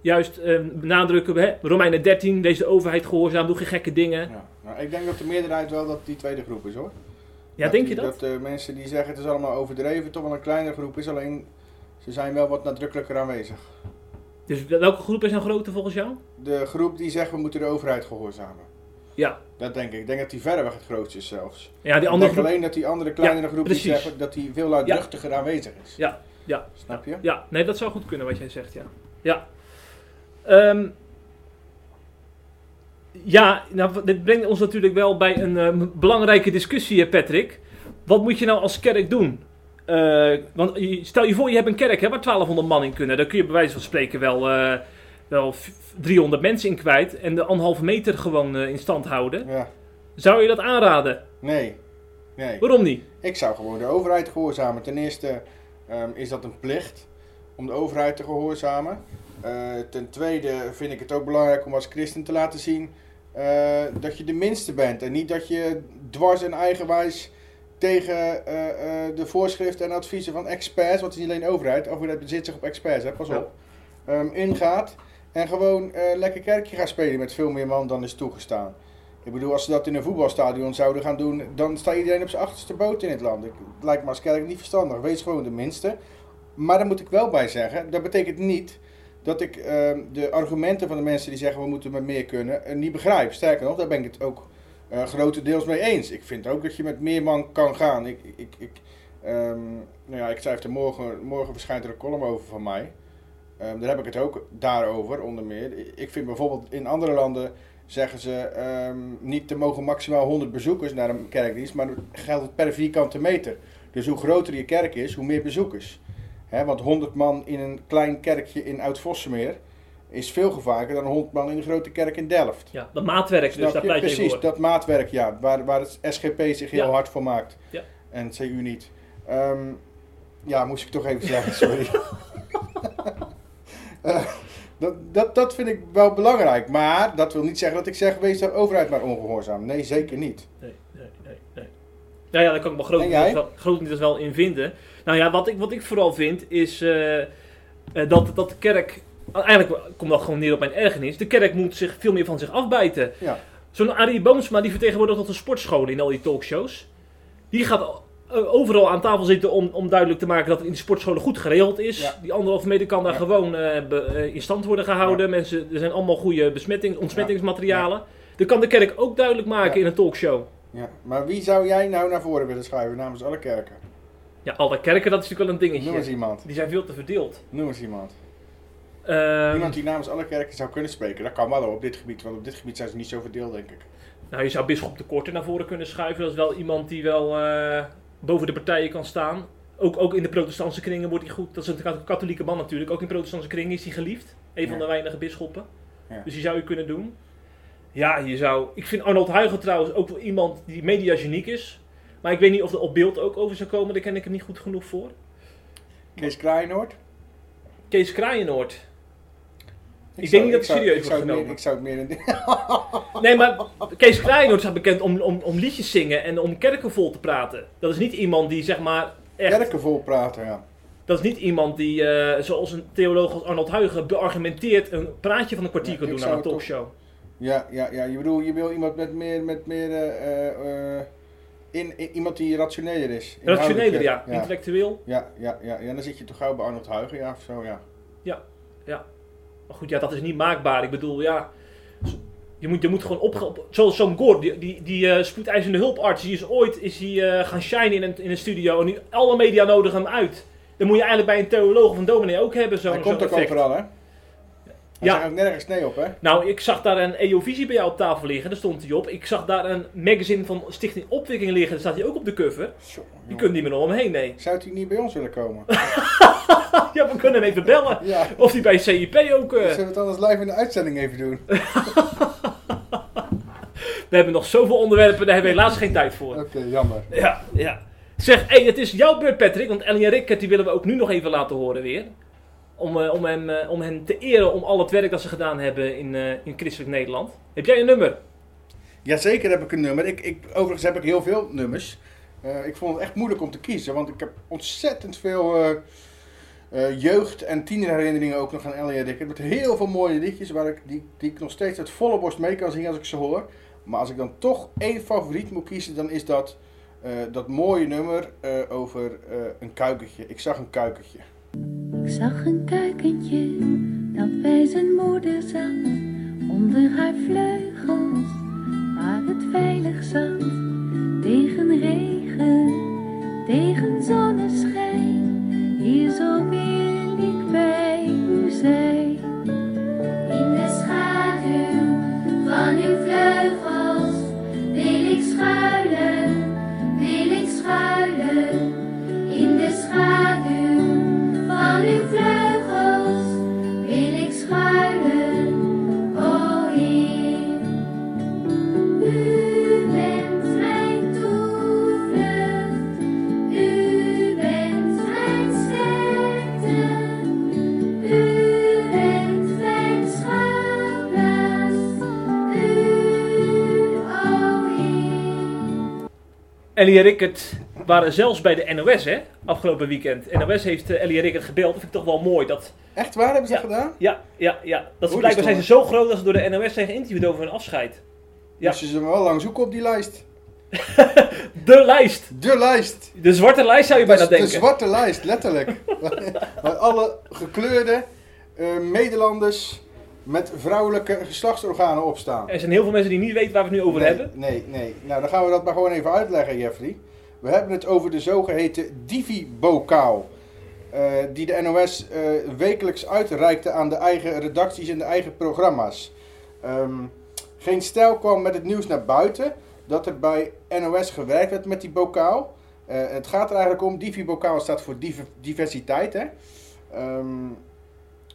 juist eh, benadrukken, hè, Romeinen 13, deze overheid gehoorzaam, doe geen gekke dingen. Ja. Nou, ik denk dat de meerderheid wel dat die tweede groep is hoor. Ja, denk die- je dat? Dat de mensen die zeggen het is allemaal overdreven, toch wel een kleinere groep is. Alleen ze zijn wel wat nadrukkelijker aanwezig. Dus welke groep is nou groter volgens jou? De groep die zegt we moeten de overheid gehoorzamen. Ja. Dat denk ik. Ik denk dat die verreweg het grootste is zelfs. Ja, die ik andere denk groep. alleen dat die andere kleinere Ja, groep die zeggen dat die veel luidruchtiger aanwezig is. Ja, ja. Snap je? Ja, nee, dat zou goed kunnen wat jij zegt, ja. Ja. Ehm, ja, nou, dit brengt ons natuurlijk wel bij een eh, belangrijke discussie, eh, Patrick. Wat moet je nou als kerk doen? Eh, want stel je voor, je hebt een kerk hè, waar 1200 man in kunnen. Daar kun je bij wijze van spreken wel, eh, wel f- 300 mensen in kwijt. En de anderhalve meter gewoon eh, in stand houden. Ja. Zou je dat aanraden? Nee. Nee. Waarom niet? Ik zou gewoon de overheid gehoorzamen. Ten eerste ehm, is dat een plicht om de overheid te gehoorzamen. Eh, ten tweede vind ik het ook belangrijk om als christen te laten zien dat je de minste bent. En niet dat je dwars en eigenwijs tegen eh, eh, de voorschriften en adviezen van experts, want het is niet alleen de overheid, overheid bezit zich op experts, hè, pas Ja. op, ehm, ingaat. En gewoon eh, lekker kerkje gaat spelen met veel meer man dan is toegestaan. Ik bedoel, als ze dat in een voetbalstadion zouden gaan doen, dan staat iedereen op zijn achterste boot in het land. Ik, het lijkt me als kerk niet verstandig. Wees gewoon de minste. Maar daar moet ik wel bij zeggen, dat betekent niet dat ik ehm, de argumenten van de mensen die zeggen we moeten met meer kunnen, niet begrijp. Sterker nog, daar ben ik het ook eh, grotendeels mee eens. Ik vind ook dat je met meer man kan gaan. Ik, ik, ik, ehm, nou ja, ik schrijf er morgen, morgen verschijnt er een column over van mij. Ehm, daar heb ik het ook daarover, onder meer. Ik vind bijvoorbeeld in andere landen zeggen ze ehm, niet er mogen maximaal 100 bezoekers naar een kerkdienst, maar dan geldt het per vierkante meter. Dus hoe groter je kerk is, hoe meer bezoekers. Want 100 man in een klein kerkje in Oud-Vossemeer is veel gevaarlijker dan 100 man in een grote kerk in Delft. Ja, dat maatwerk dus, pleit je Precies, voor. dat maatwerk, ja, waar, waar het SGP zich heel Ja. hard voor maakt. Ja. En het CU niet. Ehm, ja, moest ik toch even zeggen, sorry. Eh, dat, dat, dat vind ik wel belangrijk. Maar dat wil niet zeggen dat ik zeg, wees de overheid maar ongehoorzaam. Nee, zeker niet. Nee, nee, nee, nee. Nou ja, daar kan ik me grotendeels jij? wel, wel in vinden. Nou ja, wat ik, wat ik vooral vind is eh, eh, dat, dat de kerk... Eigenlijk komt dat gewoon neer op mijn ergernis. De kerk moet zich veel meer van zich afbijten. Ja. Zo'n Arie Boomsma, die vertegenwoordigt tot een sportscholen in al die talkshows. Die gaat eh, overal aan tafel zitten om, om duidelijk te maken dat het in de sportscholen goed geregeld is. Ja. Die anderhalve meter kan daar Ja. gewoon eh, be- eh, in stand worden gehouden. Mensen, er zijn allemaal goede besmetting, ontsmettingsmaterialen. Dat kan de kerk ook duidelijk maken in een talkshow. Ja. Maar wie zou jij nou naar voren willen schuiven namens alle kerken? Ja, alle kerken, dat is natuurlijk wel een Noem eens dingetje. iemand. Die zijn veel te verdeeld. Noem eens iemand. Ehm, Iemand die namens alle kerken zou kunnen spreken. Dat kan wel op dit gebied, want op dit gebied zijn ze niet zo verdeeld, denk ik. nou, je zou Bisschop de Korte naar voren kunnen schuiven. Dat is wel iemand die wel eh, boven de partijen kan staan. Ook, ook in de protestantse kringen wordt hij goed. Dat is een katholieke man natuurlijk. Ook in protestantse kringen is hij geliefd. Een van Ja. de weinige bisschoppen. Ja. Dus die zou je kunnen doen. Ja, je zou... Ik vind Arnold Huigen trouwens ook wel iemand die mediageniek is. Maar ik weet niet of er op beeld ook over zou komen. Daar ken ik hem niet goed genoeg voor. Kees Kraaienoord? Kees Kraaienoord. Ik zou- denk niet dat zou- serieus wordt het meer-. Ik zou het meer in Nee, maar Kees Kraaienoord staat bekend om, om, om liedjes zingen en om kerken vol te praten. Dat is niet iemand die zeg maar echt... kerken vol praten, ja. Dat is niet iemand die, eh, zoals een theoloog als Arnold Huigen, beargumenteerd een praatje van een kwartier Ja, kan doen aan een het toch- talkshow. Ja, ja, ja. Je bedoel, je wil iemand met meer, met meer eh, eh, in, in- iemand die rationeler is. Rationeler, ja. ja. Intellectueel. Ja, ja, ja, ja. Dan zit je toch gauw bij Arnold Huigen, ja, of zo, ja. Maar goed, ja, dat is niet maakbaar. Ik bedoel, ja. Je moet, je moet gewoon opge... op- Zoals zo'n Gor, die, die, die eh, spoedeisende hulparts, die is ooit is hij, eh, gaan shinen in een, in een studio. En nu alle media nodigen hem uit. Dan moet je eigenlijk bij een theoloog of een dominee ook hebben, zo'n Hij komt ook overal, hè? Hij Ja. ook nergens nee op, hè? Nou, ik zag daar een EO-visie bij jou op tafel liggen, daar stond hij op. Ik zag daar een magazine van Stichting Opwikking liggen, daar staat hij ook op de cover. Zo, Je kunt niet meer omheen, nee. Zou hij niet bij ons willen komen? Ja, we kunnen hem even bellen. ja. Of hij bij CIP ook... eh, Zullen we het anders live in de uitzending even doen? We hebben nog zoveel onderwerpen, daar hebben we helaas geen tijd voor. Oké, jammer. Ja, ja. Zeg, hey, het is jouw beurt, Patrick. Want Ellie en Rick, die willen we ook nu nog even laten horen weer. Om, eh, om, hem, eh, om hen te eren om al het werk dat ze gedaan hebben in, eh, in christelijk Nederland. Heb jij een nummer? Jazeker heb ik een nummer. Ik, ik, overigens heb ik heel veel nummers. Eh, ik vond het echt moeilijk om te kiezen, want ik heb ontzettend veel eh, jeugd- en tienerherinneringen ook nog aan en Rick. Met heel veel mooie liedjes waar ik, die, die ik nog steeds uit volle borst mee kan zingen als ik ze hoor. Maar als ik dan toch één favoriet moet kiezen, dan is dat eh, dat mooie nummer eh, over een kuikentje. Ik zag een kuikentje. Ik zag een kuikentje dat bij zijn moeder zat, onder haar vleugels, waar het veilig zat. Tegen regen, tegen zonneschijn, hier zo ik bij u zijn. In de schaduw van uw vleugels wil ik schuilen, wil ik schuilen. In de schaduw van uw vleugels Ellie Rickert waren zelfs bij de NOS, hè? Afgelopen weekend. NOS heeft eh, Ellie Rickert gebeld. Dat vind ik toch wel mooi. Dat, Echt waar hebben ze Ja. dat gedaan? ja, ja, ja. Dat ze blijkbaar zijn ze zo groot dat ze door de NOS zijn geïnterviewd over hun afscheid. Ja. Moesten ze wel lang zoeken op die lijst. De lijst. De lijst! De zwarte lijst zou je Dat bijna is de denken. zwarte lijst, letterlijk. Waar alle gekleurde eh, Nederlanders met vrouwelijke geslachtsorganen op staan. Er zijn heel veel mensen die niet weten waar we het nu over nee, hebben. Nee, nee. Nou, dan gaan we dat maar gewoon even uitleggen, Jeffrey. We hebben het over de zogeheten Divi-bokaal. eh, die de NOS eh, wekelijks uitreikte aan de eigen redacties en de eigen programma's. Ehm, geen stijl kwam met het nieuws naar buiten dat er bij NOS gewerkt werd met die bokaal. Eh, het gaat er eigenlijk om, Divi-bokaal staat voor div- diversiteit. Hè? Ehm,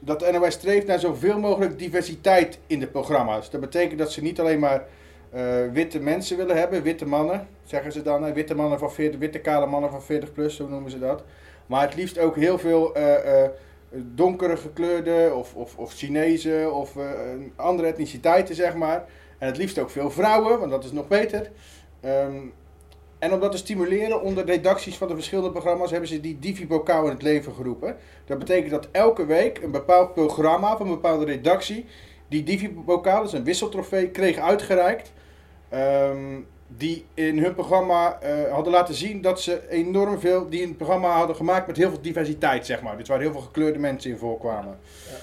dat de NOS streeft naar zoveel mogelijk diversiteit in de programma's. Dat betekent dat ze niet alleen maar eh, witte mensen willen hebben, witte mannen, zeggen ze dan. Witte mannen van 40, witte kale mannen van 40 plus, zo noemen ze dat. Maar het liefst ook heel veel eh, eh, donkere gekleurde of, of, of Chinezen of andere etniciteiten, zeg maar. En het liefst ook veel vrouwen, want dat is nog beter. Ehm, en om dat te stimuleren onder redacties van de verschillende programma's hebben ze die Divi-bokaal in het leven geroepen. Dat betekent dat elke week een bepaald programma van een bepaalde redactie die Divi-bokaal, dus een wisseltrofee, kreeg uitgereikt. Ehm, die in hun programma eh, hadden laten zien dat ze enorm veel, die een programma hadden gemaakt met heel veel diversiteit, zeg maar. Dus waar heel veel gekleurde mensen in voorkwamen.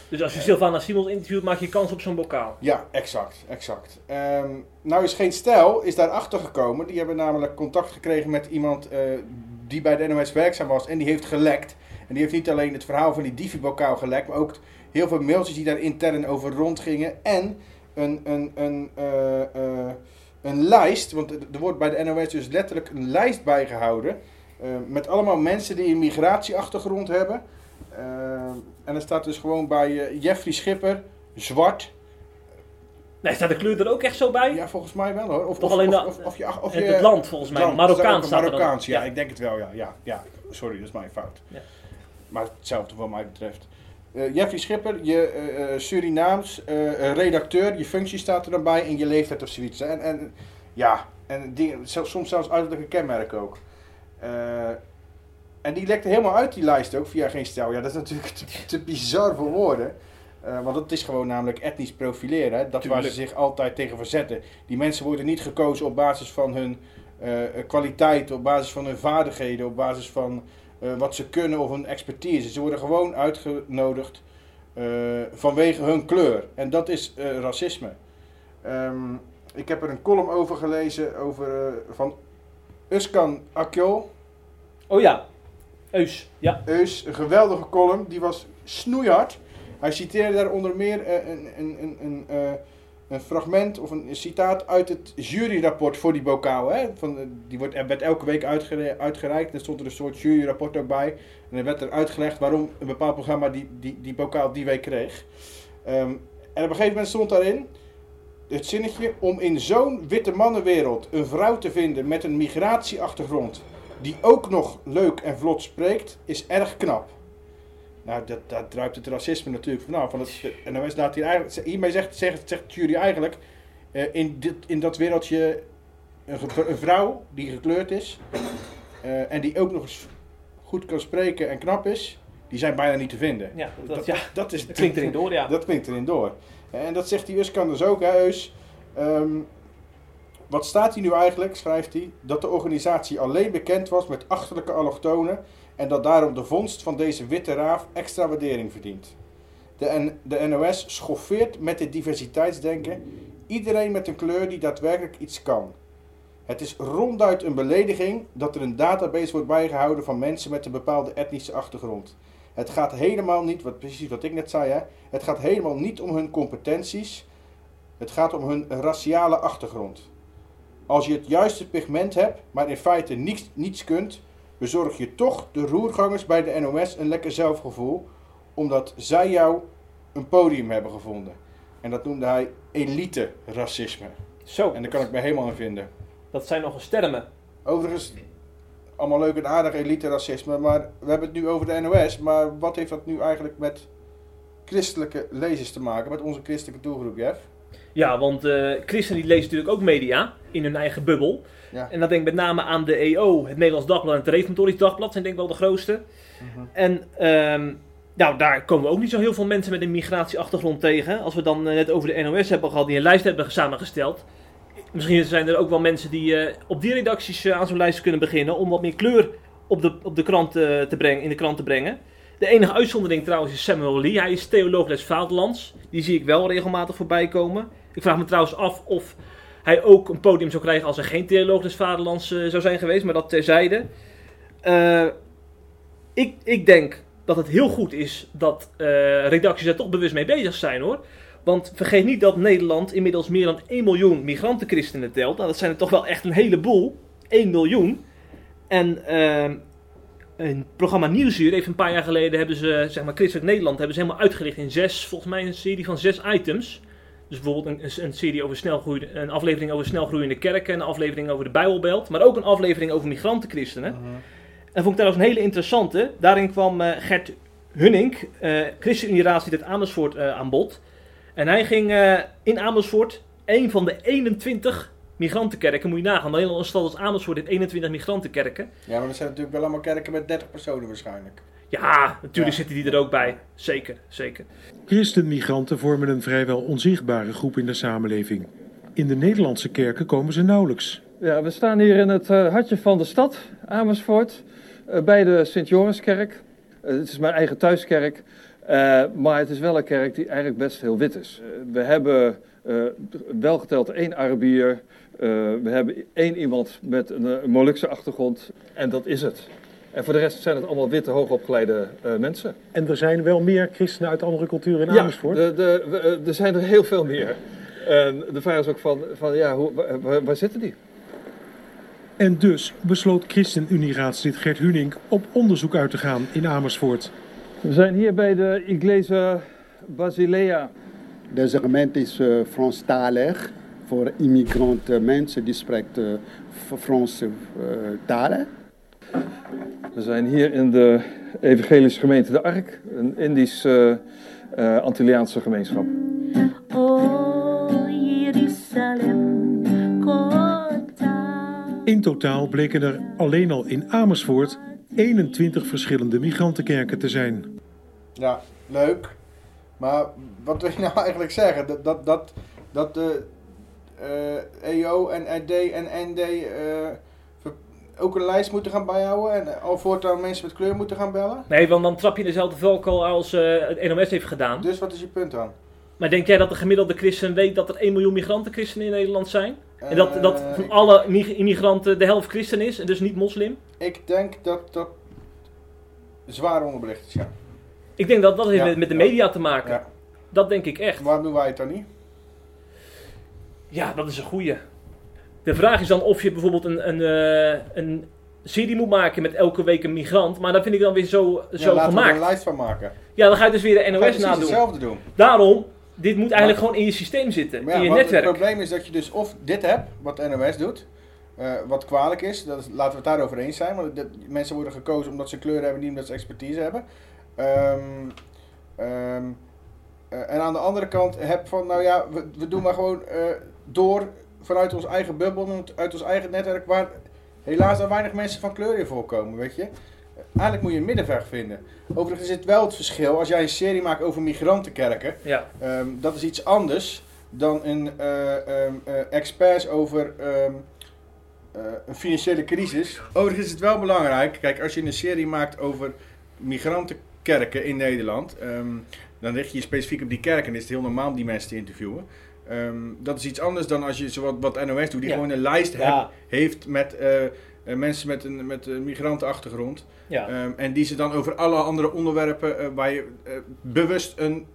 Dus als je Sylvana Simons interviewt, maak je kans op zo'n bokaal. Ja, exact, exact. Ehm, nou is Geen Stijl is daarachter gekomen. Die hebben namelijk contact gekregen met iemand eh, die bij de NOS werkzaam was en die heeft gelekt. En die heeft niet alleen het verhaal van die Divi-bokaal gelekt, maar ook heel veel mailtjes die daar intern over rondgingen. En een, een, een, eh, eh, een lijst, want er wordt bij de NOS dus letterlijk een lijst bijgehouden. eh, met allemaal mensen die een migratieachtergrond hebben. Eh, en er staat dus gewoon bij eh, Jeffrey Schipper, zwart, Nee, staat de kleur er ook echt zo bij? ja, volgens mij wel hoor. Of, Toch of, alleen of, of, je, of je, het land volgens mij. land. Marokkaans Staat. Marokkaans, ja, Ja. ik denk het wel, ja. ja, ja. Sorry, dat is mijn fout. Ja. Maar hetzelfde wat mij betreft. Eh, Jeffrey Schipper, je eh, eh, Surinaams redacteur, je functie staat er dan bij en je leeftijd of zoiets. En, en ja, en die, soms zelfs uiterlijke kenmerk ook. En die lekte helemaal uit die lijst ook via geen stijl. Ja, dat is natuurlijk te, te bizar voor woorden. Want het is gewoon namelijk etnisch profileren. Hè? Dat waar ze zich altijd tegen verzetten. Die mensen worden niet gekozen op basis van hun kwaliteit, op basis van hun vaardigheden, op basis van uh, wat ze kunnen of hun expertise. Ze worden gewoon uitgenodigd vanwege hun kleur. En dat is racisme. Um, ik heb er een column over gelezen over, van Uskan Akjol. Oh ja, Eus. Ja. Eus, een geweldige column. Die was snoeihard. Hij citeerde daar onder meer een, een, een, een, een, fragment of een citaat uit het juryrapport voor die bokaal. Hè? Van, uh, die wordt, werd elke week uitgere uitgereikt. Er stond er een soort juryrapport ook. En er werd er uitgelegd waarom een bepaald programma die, die, die bokaal die week kreeg. Um, en op een gegeven moment stond daarin het zinnetje om in zo'n witte mannenwereld een vrouw te vinden met een migratieachtergrond die ook nog leuk en vlot spreekt, is erg knap. Nou, dat, dat druipt het racisme natuurlijk vanaf. Van het, en dan staat hier eigenlijk, hiermee zegt, zegt, zegt jury eigenlijk, uh, in, dit, in dat wereldje een, een vrouw die gekleurd is uh, en die ook nog eens goed kan spreken en knap is, die zijn bijna niet te vinden. Ja, dat, dat, ja, dat, is, dat klinkt erin door, ja. Dat klinkt erin door. En dat zegt die Uskan dus ook, hè, Eus. Um, wat staat hier nu eigenlijk, schrijft hij, dat de organisatie alleen bekend was met achterlijke allochtonen en dat daarom de vondst van deze witte raaf extra waardering verdient. De, de NOS schoffeert met dit diversiteitsdenken iedereen met een kleur die daadwerkelijk iets kan. Het is ronduit een belediging dat er een database wordt bijgehouden van mensen met een bepaalde etnische achtergrond. Het gaat helemaal niet, wat, precies wat ik net zei, hè, het gaat helemaal niet om hun competenties, het gaat om hun raciale achtergrond. Als je het juiste pigment hebt, maar in feite niets, niets kunt, bezorg je toch de roergangers bij de NOS een lekker zelfgevoel, omdat zij jou een podium hebben gevonden. En dat noemde hij elite racisme. Zo. En daar kan ik me helemaal in vinden. Dat zijn nog eens termen. Overigens, allemaal leuk en aardig elite racisme, maar we hebben het nu over de NOS. Maar wat heeft dat nu eigenlijk met christelijke lezers te maken, met onze christelijke doelgroep, Jeff? Ja, want uh, christenen die lezen natuurlijk ook media in hun eigen bubbel. Ja. En dat denk ik met name aan de EO, het Nederlands Dagblad en het Reformatorisch Dagblad zijn denk ik wel de grootste. -huh. En um, nou, daar komen ook niet zo heel veel mensen met een migratieachtergrond tegen. Als we dan uh, net over de NOS hebben gehad, die een lijst hebben samengesteld. Misschien zijn er ook wel mensen die uh, op die redacties aan zo'n lijst kunnen beginnen om wat meer kleur op de, op de krant te brengen, in de krant te brengen. De enige uitzondering trouwens is Samuel Lee. Hij is theoloog les Vaderlands. Die zie ik wel regelmatig voorbij komen. Ik vraag me trouwens af of hij ook een podium zou krijgen als er geen theoloog des Vaderlands uh, zou zijn geweest. Maar dat terzijde. Uh, ik, ik denk dat het heel goed is dat uh, redacties er toch bewust mee bezig zijn hoor. Want vergeet niet dat Nederland inmiddels meer dan 1 miljoen migrantenchristenen telt. Nou, dat zijn er toch wel echt een heleboel. 1 miljoen. En een programma Nieuwsuur heeft een paar jaar geleden hebben ze, zeg maar, Christelijk Nederland hebben ze helemaal uitgericht in zes, volgens mij een serie van zes items. Dus bijvoorbeeld een, een serie over snelgroeiende, een aflevering over snelgroeiende kerken, een aflevering over de Bijbelbelt, maar ook een aflevering over migrantenchristenen. En vond ik trouwens een hele interessante. Daarin kwam uh, Gert Hunning, uh, ChristenUnie raadslid uit Amersfoort, uh, aan bod. En hij ging in Amersfoort een van de 21 migrantenkerken, moet je nagaan. Alleen al een stad als Amersfoort heeft 21 migrantenkerken. Ja, maar dat zijn natuurlijk wel allemaal kerken met 30 personen waarschijnlijk. Ja, natuurlijk ja. zitten die er ook bij. Zeker, zeker. Christenmigranten vormen een vrijwel onzichtbare groep in de samenleving. In de Nederlandse kerken komen ze nauwelijks. Ja, we staan hier in het uh, hartje van de stad, Amersfoort, uh, bij de Sint-Joriskerk. Uh, het is mijn eigen thuiskerk, uh, maar het is wel een kerk die eigenlijk best heel wit is. we hebben wel geteld één Arabier, we hebben één iemand met een, een Molukse achtergrond en dat is het. En voor de rest zijn het allemaal witte, hoogopgeleide uh, mensen. En er zijn wel meer christenen uit andere culturen in Amersfoort? Ja, de, de, we, er zijn er heel veel meer. En de vraag is ook van, van ja, hoe, waar, waar, zitten die? En dus besloot ChristenUnie-raadslid Gert Huning op onderzoek uit te gaan in Amersfoort. We zijn hier bij de Iglesia Basilea. Deze gemeente is uh, Franstalig voor immigranten, mensen die spreken uh, Franse talen. We zijn hier in de evangelische gemeente De Ark, een Indisch uh, uh, Antilliaanse gemeenschap. In totaal bleken er alleen al in Amersfoort 21 verschillende migrantenkerken te zijn. Ja, leuk. Maar wat wil je nou eigenlijk zeggen? Dat, dat, dat, dat de eh EO en RD en ND eh, ook een lijst moeten gaan bijhouden en al voortaan mensen met kleur moeten gaan bellen? Nee, want dan trap je dezelfde valkuil als eh, het NOS heeft gedaan. Dus wat is je punt dan? Maar denk jij dat de gemiddelde christen weet dat er 1 miljoen migrantenchristenen in Nederland zijn? En dat, Eh, dat van alle mi- immigranten de helft christen is en dus niet moslim? Ik denk dat dat zwaar onderbelicht is, ja. Ik denk dat dat heeft Ja, met, met de ja. media te maken. Ja. Dat denk ik echt. Waarom doen wij het dan niet? Ja, dat is een goeie. De vraag is dan of je bijvoorbeeld een, een, eh, een serie moet maken met elke week een migrant. Maar dat vind ik dan weer zo, Ja, zo laten we er gemaakt. een lijst van maken. Ja, dan ga je dus weer de NOS nadoen. hetzelfde doen. Daarom, dit moet eigenlijk Maar- gewoon in je systeem zitten. Ja, in je netwerk. Het probleem is dat je dus of dit hebt, wat de NOS doet, eh, wat kwalijk is, dat is, laten we het daarover eens zijn, want mensen worden gekozen omdat ze kleur hebben, niet omdat ze expertise hebben. Ehm, ehm, eh, en aan de andere kant heb van, nou ja, we, we doen maar gewoon door vanuit ons eigen bubbel, uit ons eigen netwerk, waar helaas er weinig mensen van kleur in voorkomen, weet je. Eigenlijk moet je een middenweg vinden. Overigens is het wel het verschil, als jij een serie maakt over migrantenkerken, Ja. Ehm, dat is iets anders dan een experts over ehm, eh, een financiële crisis. Overigens is het wel belangrijk, kijk, als je een serie maakt over migrantenkerken in Nederland, dan richt je je specifiek op die kerken en is het heel normaal om die mensen te interviewen. Ehm, dat is iets anders dan als je, wat NOS doet, die Ja. gewoon een lijst Ja. heeft met eh, eh, mensen met een, met een migrantenachtergrond. Ja. Ehm, en die ze dan over alle andere onderwerpen eh, waar je bewust een,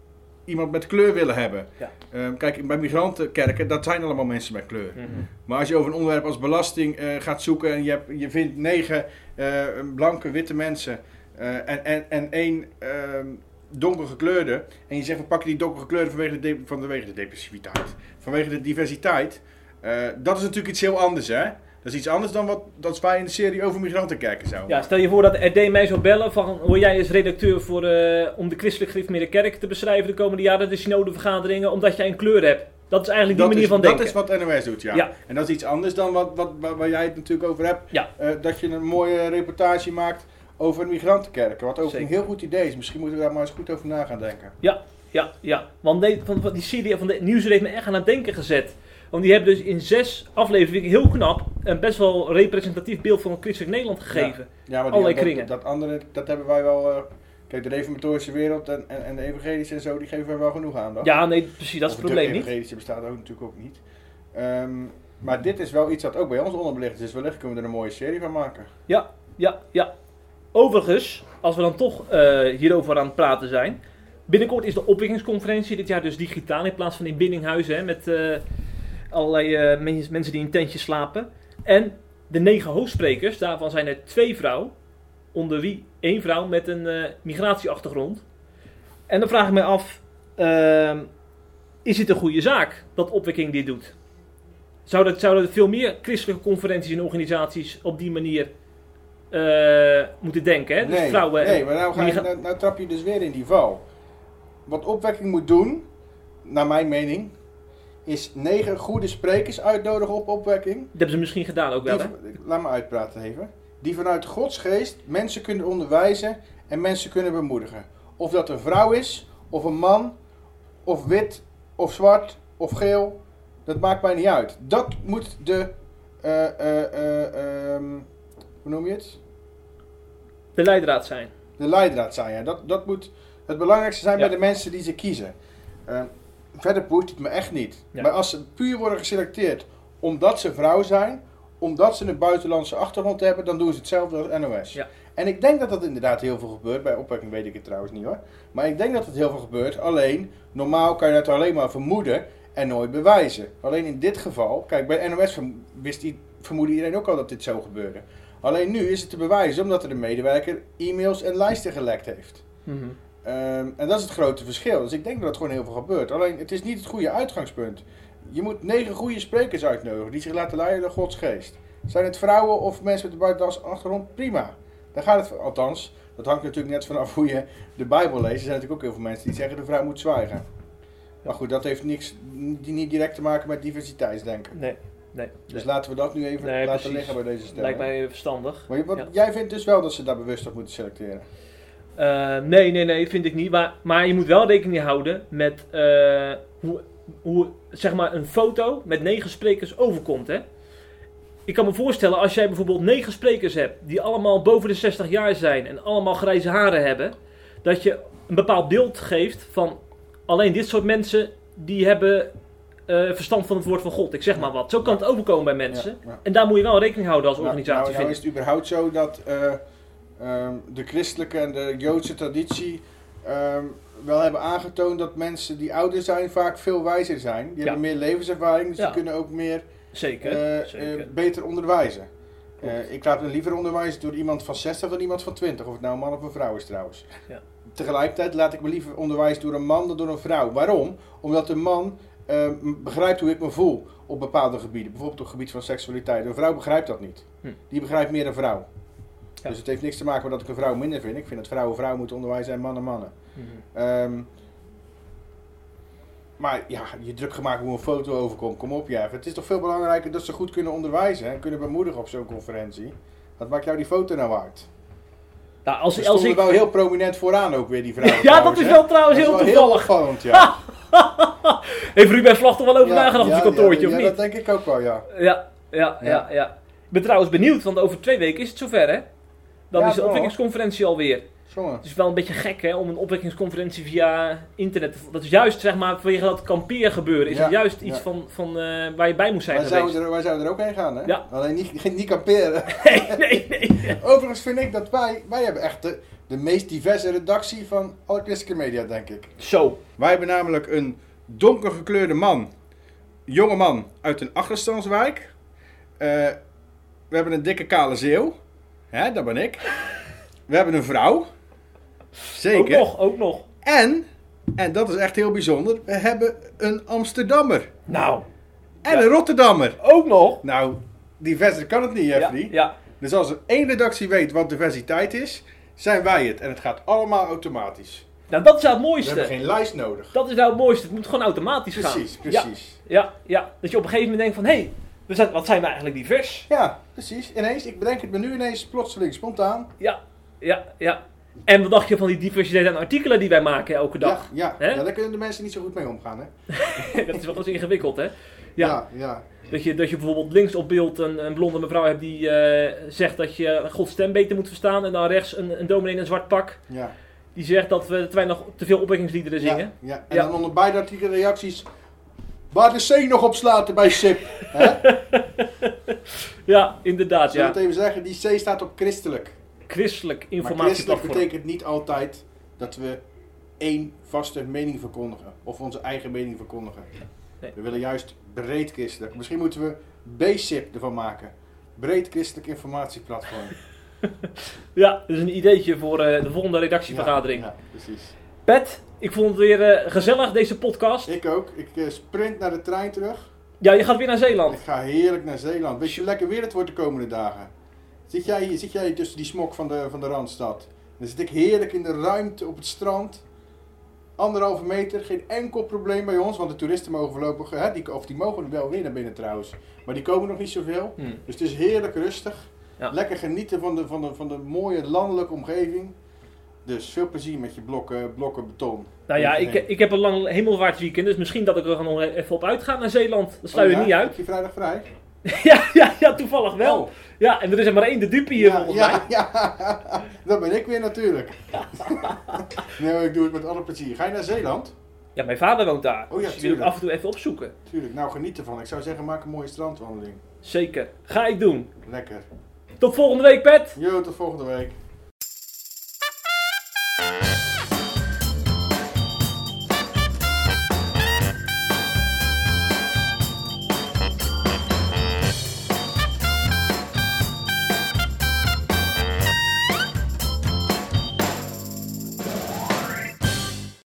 iemand met kleur willen hebben. Ja. Ehm, kijk, bij migrantenkerken, dat zijn allemaal mensen met kleur. Mhm. Maar als je over een onderwerp als belasting gaat zoeken en je, hebt, je vindt negen blanke, witte mensen en, en, en één ehm donkergekleurde. En je zegt, we pakken die donkergekleurde vanwege de, de- vanwege de depressiviteit, vanwege de diversiteit. eh, dat is natuurlijk iets heel anders, hè? Dat is iets anders dan wat dat wij in de serie over migrantenkerken zouden Ja, stel je voor dat RD mij zou bellen van hoor jij is redacteur voor, eh, om de christelijk gereformeerde kerk te beschrijven de komende jaren, de synodevergaderingen, omdat jij een kleur hebt. Dat is eigenlijk die dat manier is, van denken. Dat is wat NOS doet, ja. Ja. En dat is iets anders dan wat, wat, waar, waar jij het natuurlijk over hebt. Ja. Eh, dat je een mooie reportage maakt over migrantenkerken. Wat ook een heel goed idee is. Misschien moeten we daar maar eens goed over na gaan denken. Ja, ja, ja. Want nee, van, van die serie van de Nieuwsuur heeft me echt aan het denken gezet. Want die hebben dus in zes afleveringen, heel knap, een best wel representatief beeld van christelijk Nederland gegeven. Ja, maar Allerlei kringen. Dat, dat andere, dat hebben wij wel... eh, kijk, de reformatorische wereld en, en, en de evangelische en zo, die geven wij wel genoeg aandacht. Ja, nee, precies, dat is Of het probleem De niet. evangelische bestaat ook natuurlijk ook niet. Ehm, maar dit is wel iets dat ook bij ons onderbelicht is. Dus wellicht kunnen we er een mooie serie van maken. Ja, ja, ja. Overigens, als we dan toch eh, hierover aan het praten zijn. Binnenkort is de opwekkingsconferentie, dit jaar dus digitaal in plaats van in binnenhuizen. Hè, met eh, allerlei eh, men- mensen die in tentjes slapen. En de negen hoofdsprekers, daarvan zijn er twee vrouwen. Onder wie één vrouw met een migratieachtergrond. En dan vraag ik mij af, ehm, is het een goede zaak dat opwekking dit doet? Zouden zou er veel meer christelijke conferenties en organisaties op die manier eh, moeten denken? Hè? Dus nee, vrouwen en nee, maar nou, ga je, nou, nou trap je dus weer in die val. Wat opwekking moet doen, naar mijn mening, is negen goede sprekers uitnodigen op opwekking. Dat hebben ze misschien gedaan ook wel, hè? laat me uitpraten even. Die vanuit Gods geest mensen kunnen onderwijzen en mensen kunnen bemoedigen. Of dat een vrouw is, of een man, of wit, of zwart, of geel. Dat maakt mij niet uit. Dat moet de. eh, eh, eh, ehm, hoe noem je het? De leidraad zijn. De leidraad zijn. Ja. Dat, dat moet het belangrijkste zijn Ja. bij de mensen die ze kiezen. Eh, verder boeit het me echt niet. Ja. Maar als ze puur worden geselecteerd omdat ze vrouw zijn, omdat ze een buitenlandse achtergrond hebben, dan doen ze hetzelfde als NOS. Ja. En ik denk dat dat inderdaad heel veel gebeurt. Bij opwekking weet ik het trouwens niet hoor. Maar ik denk dat het heel veel gebeurt. Alleen, normaal kan je dat alleen maar vermoeden en nooit bewijzen. Alleen in dit geval, kijk, bij NOS wist vermoedde iedereen ook al dat dit zo gebeurde. Alleen nu is het te bewijzen omdat er een medewerker e-mails en lijsten gelekt heeft. Ehm, en dat is het grote verschil. Dus ik denk dat het gewoon heel veel gebeurt. Alleen het is niet het goede uitgangspunt. Je moet negen goede sprekers uitnodigen die zich laten leiden door Gods geest. Zijn het vrouwen of mensen met een buitenlandse achtergrond? Prima. Daar gaat het althans. Dat hangt natuurlijk net vanaf hoe je de Bijbel leest. Er zijn natuurlijk ook heel veel mensen die zeggen de vrouw moet zwijgen. Maar goed, dat heeft niks, die niet direct te maken met diversiteitsdenken. Nee, nee. Dus laten we dat nu even Nee, laten precies. liggen bij deze stelling. Lijkt mij verstandig. Maar je- wat, Ja. jij vindt dus wel dat ze daar bewust op moeten selecteren? Eh, nee, nee, nee, vind ik niet. Maar, maar je moet wel rekening houden met eh, hoe, hoe zeg maar, een foto met negen sprekers overkomt. Hè? Ik kan me voorstellen, als jij bijvoorbeeld negen sprekers hebt die allemaal boven de 60 jaar zijn en allemaal grijze haren hebben, dat je een bepaald beeld geeft van alleen dit soort mensen die hebben eh, verstand van het woord van God. Ik zeg maar wat. Zo kan het overkomen bij mensen. En daar moet je wel rekening houden als Nou, organisatie. nou, nou is het überhaupt zo dat eh, ehm, de christelijke en de joodse traditie ehm, wel hebben aangetoond dat mensen die ouder zijn vaak veel wijzer zijn. Die hebben meer levenservaring, dus die kunnen ook meer Zeker. eh, zeker. beter onderwijzen. Ik laat me liever onderwijzen door iemand van 60 dan iemand van 20, of het nou een man of een vrouw is trouwens. Ja. Tegelijkertijd laat ik me liever onderwijzen door een man dan door een vrouw. Waarom? Omdat een man eh, m- begrijpt hoe ik me voel op bepaalde gebieden. Bijvoorbeeld op het gebied van seksualiteit. Een vrouw begrijpt dat niet. Hm. Die begrijpt meer een vrouw. Ja. Dus het heeft niks te maken met dat ik een vrouw minder vind. Ik vind dat vrouwen vrouwen moeten onderwijzen en mannen mannen. Mhm. Ehm, maar ja, je druk gemaakt hoe een foto overkomt. Kom op, Jeff. Het is toch veel belangrijker dat ze goed kunnen onderwijzen en kunnen bemoedigen op zo'n conferentie. Wat maakt jou die foto nou waard? Nou, als, als ik... wel heel prominent vooraan ook weer, die vrouwen. Ja, dat is wel trouwens Dat is heel wel toevallig. opvallend, ja. Heeft Ruben Vlag er wel over Ja, nagedacht op zijn kantoortje, of ja, niet? dat denk ik ook wel, ja. Ja, ja, ja, ja. Ik ben trouwens benieuwd, want over twee weken is het zover, hè? Dan is de opwekkingsconferentie alweer. Het is wel een beetje gek, hè, om een opwekkingsconferentie via internet te... Dat is juist, zeg maar, vanwege dat kampeergebeuren, is Ja, het juist iets ja. van, van eh, waar je bij moet zijn Wij geweest. zouden, er, wij zouden er ook heen gaan, hè? Ja. Alleen niet, niet kamperen. Nee, nee, nee. Overigens vind ik dat wij, wij hebben echt de, de meest diverse redactie van alle christelijke media, denk ik. Zo. Wij hebben namelijk een donkergekleurde man, jonge man uit een achterstandswijk. Eh, we hebben een dikke kale zeeuw. Hè, dat ben ik. We hebben een vrouw. Zeker. Ook nog, ook nog. En, en dat is echt heel bijzonder, we hebben een Amsterdammer. Nou, En Ja. een Rotterdammer. ook nog. Nou, diverser kan het niet, Ja, Jeffrey. ja. Dus als er één redactie weet wat diversiteit is, zijn wij het. En het gaat allemaal automatisch. Nou, dat is nou het We mooiste. hebben geen lijst nodig. Dat is nou het mooiste. Het moet gewoon automatisch gaan. Precies, Ja, precies. ja, ja. Dat je op een gegeven moment denkt van, hé, hey, we zijn, wat zijn we eigenlijk divers? Ja, precies. Ineens, ik bedenk het me nu ineens plotseling, spontaan. Ja, ja, ja. En wat dacht je van die diversiteit aan artikelen die wij maken elke Ja, dag? ja. Hè? ja, daar kunnen de mensen niet zo goed mee omgaan, hè? dat is wel eens ingewikkeld, hè? Ja. ja. ja. Dat, je, dat je bijvoorbeeld links op beeld een, een blonde mevrouw hebt die eh, zegt dat je Gods stem beter moet verstaan. En dan rechts een, een dominee in een zwart pak. ja. Die zegt dat we te weinig te veel opwekkingsliederen zingen. Ja, ja. En Ja. dan onder beide artikelen reacties. Waar de C nog op slaat bij SIP. Ja, inderdaad. Zullen Ja. het even zeggen? Die C staat op christelijk. Christelijk Maar christelijk betekent niet altijd dat we één vaste mening verkondigen. Of onze eigen mening verkondigen. Nee. We willen juist breed christelijk. Misschien moeten we BSIP ervan maken. Breed christelijk informatieplatform. Ja, is een ideetje voor eh, de volgende redactievergadering. Ja, ja, precies. Pet, ik vond het weer eh, gezellig, deze podcast. Ik ook. Ik eh, sprint naar de trein terug. Ja, je gaat weer naar Zeeland. Ik ga heerlijk naar Zeeland. Weet je hoe lekker weer het wordt de komende dagen? Zit jij, zit jij tussen die smok van de, van de Randstad? Dan zit ik heerlijk in de ruimte op het strand. Anderhalve meter, geen enkel probleem bij ons. Want de toeristen mogen voorlopig, hè, die, of die mogen wel weer naar binnen trouwens. Maar die komen nog niet zoveel. Hmm. Dus het is heerlijk rustig. Ja. Lekker genieten van de, van, de, van de mooie landelijke omgeving. Dus veel plezier met je blokken, blokken beton. Nou ja, ik, ik heb een lang hemelvaartsweekend, dus misschien dat ik er nog even op uitga naar Zeeland. Dat sluit je Oh ja? niet uit. Heb je vrijdag vrij? ja, ja, ja, toevallig wel. Oh. Ja, en er is er maar één de dupe hier ja, volgens mij. ja, ja, dat ben ik weer natuurlijk. nee, ik doe het met alle plezier. Ga je naar Zeeland? Ja, mijn vader woont daar. Oh ja, dus ik af en toe even opzoeken. Tuurlijk, nou geniet ervan. Ik zou zeggen, maak een mooie strandwandeling. Zeker. Ga ik doen. Lekker. Tot volgende week, Pet. Jo, tot volgende week.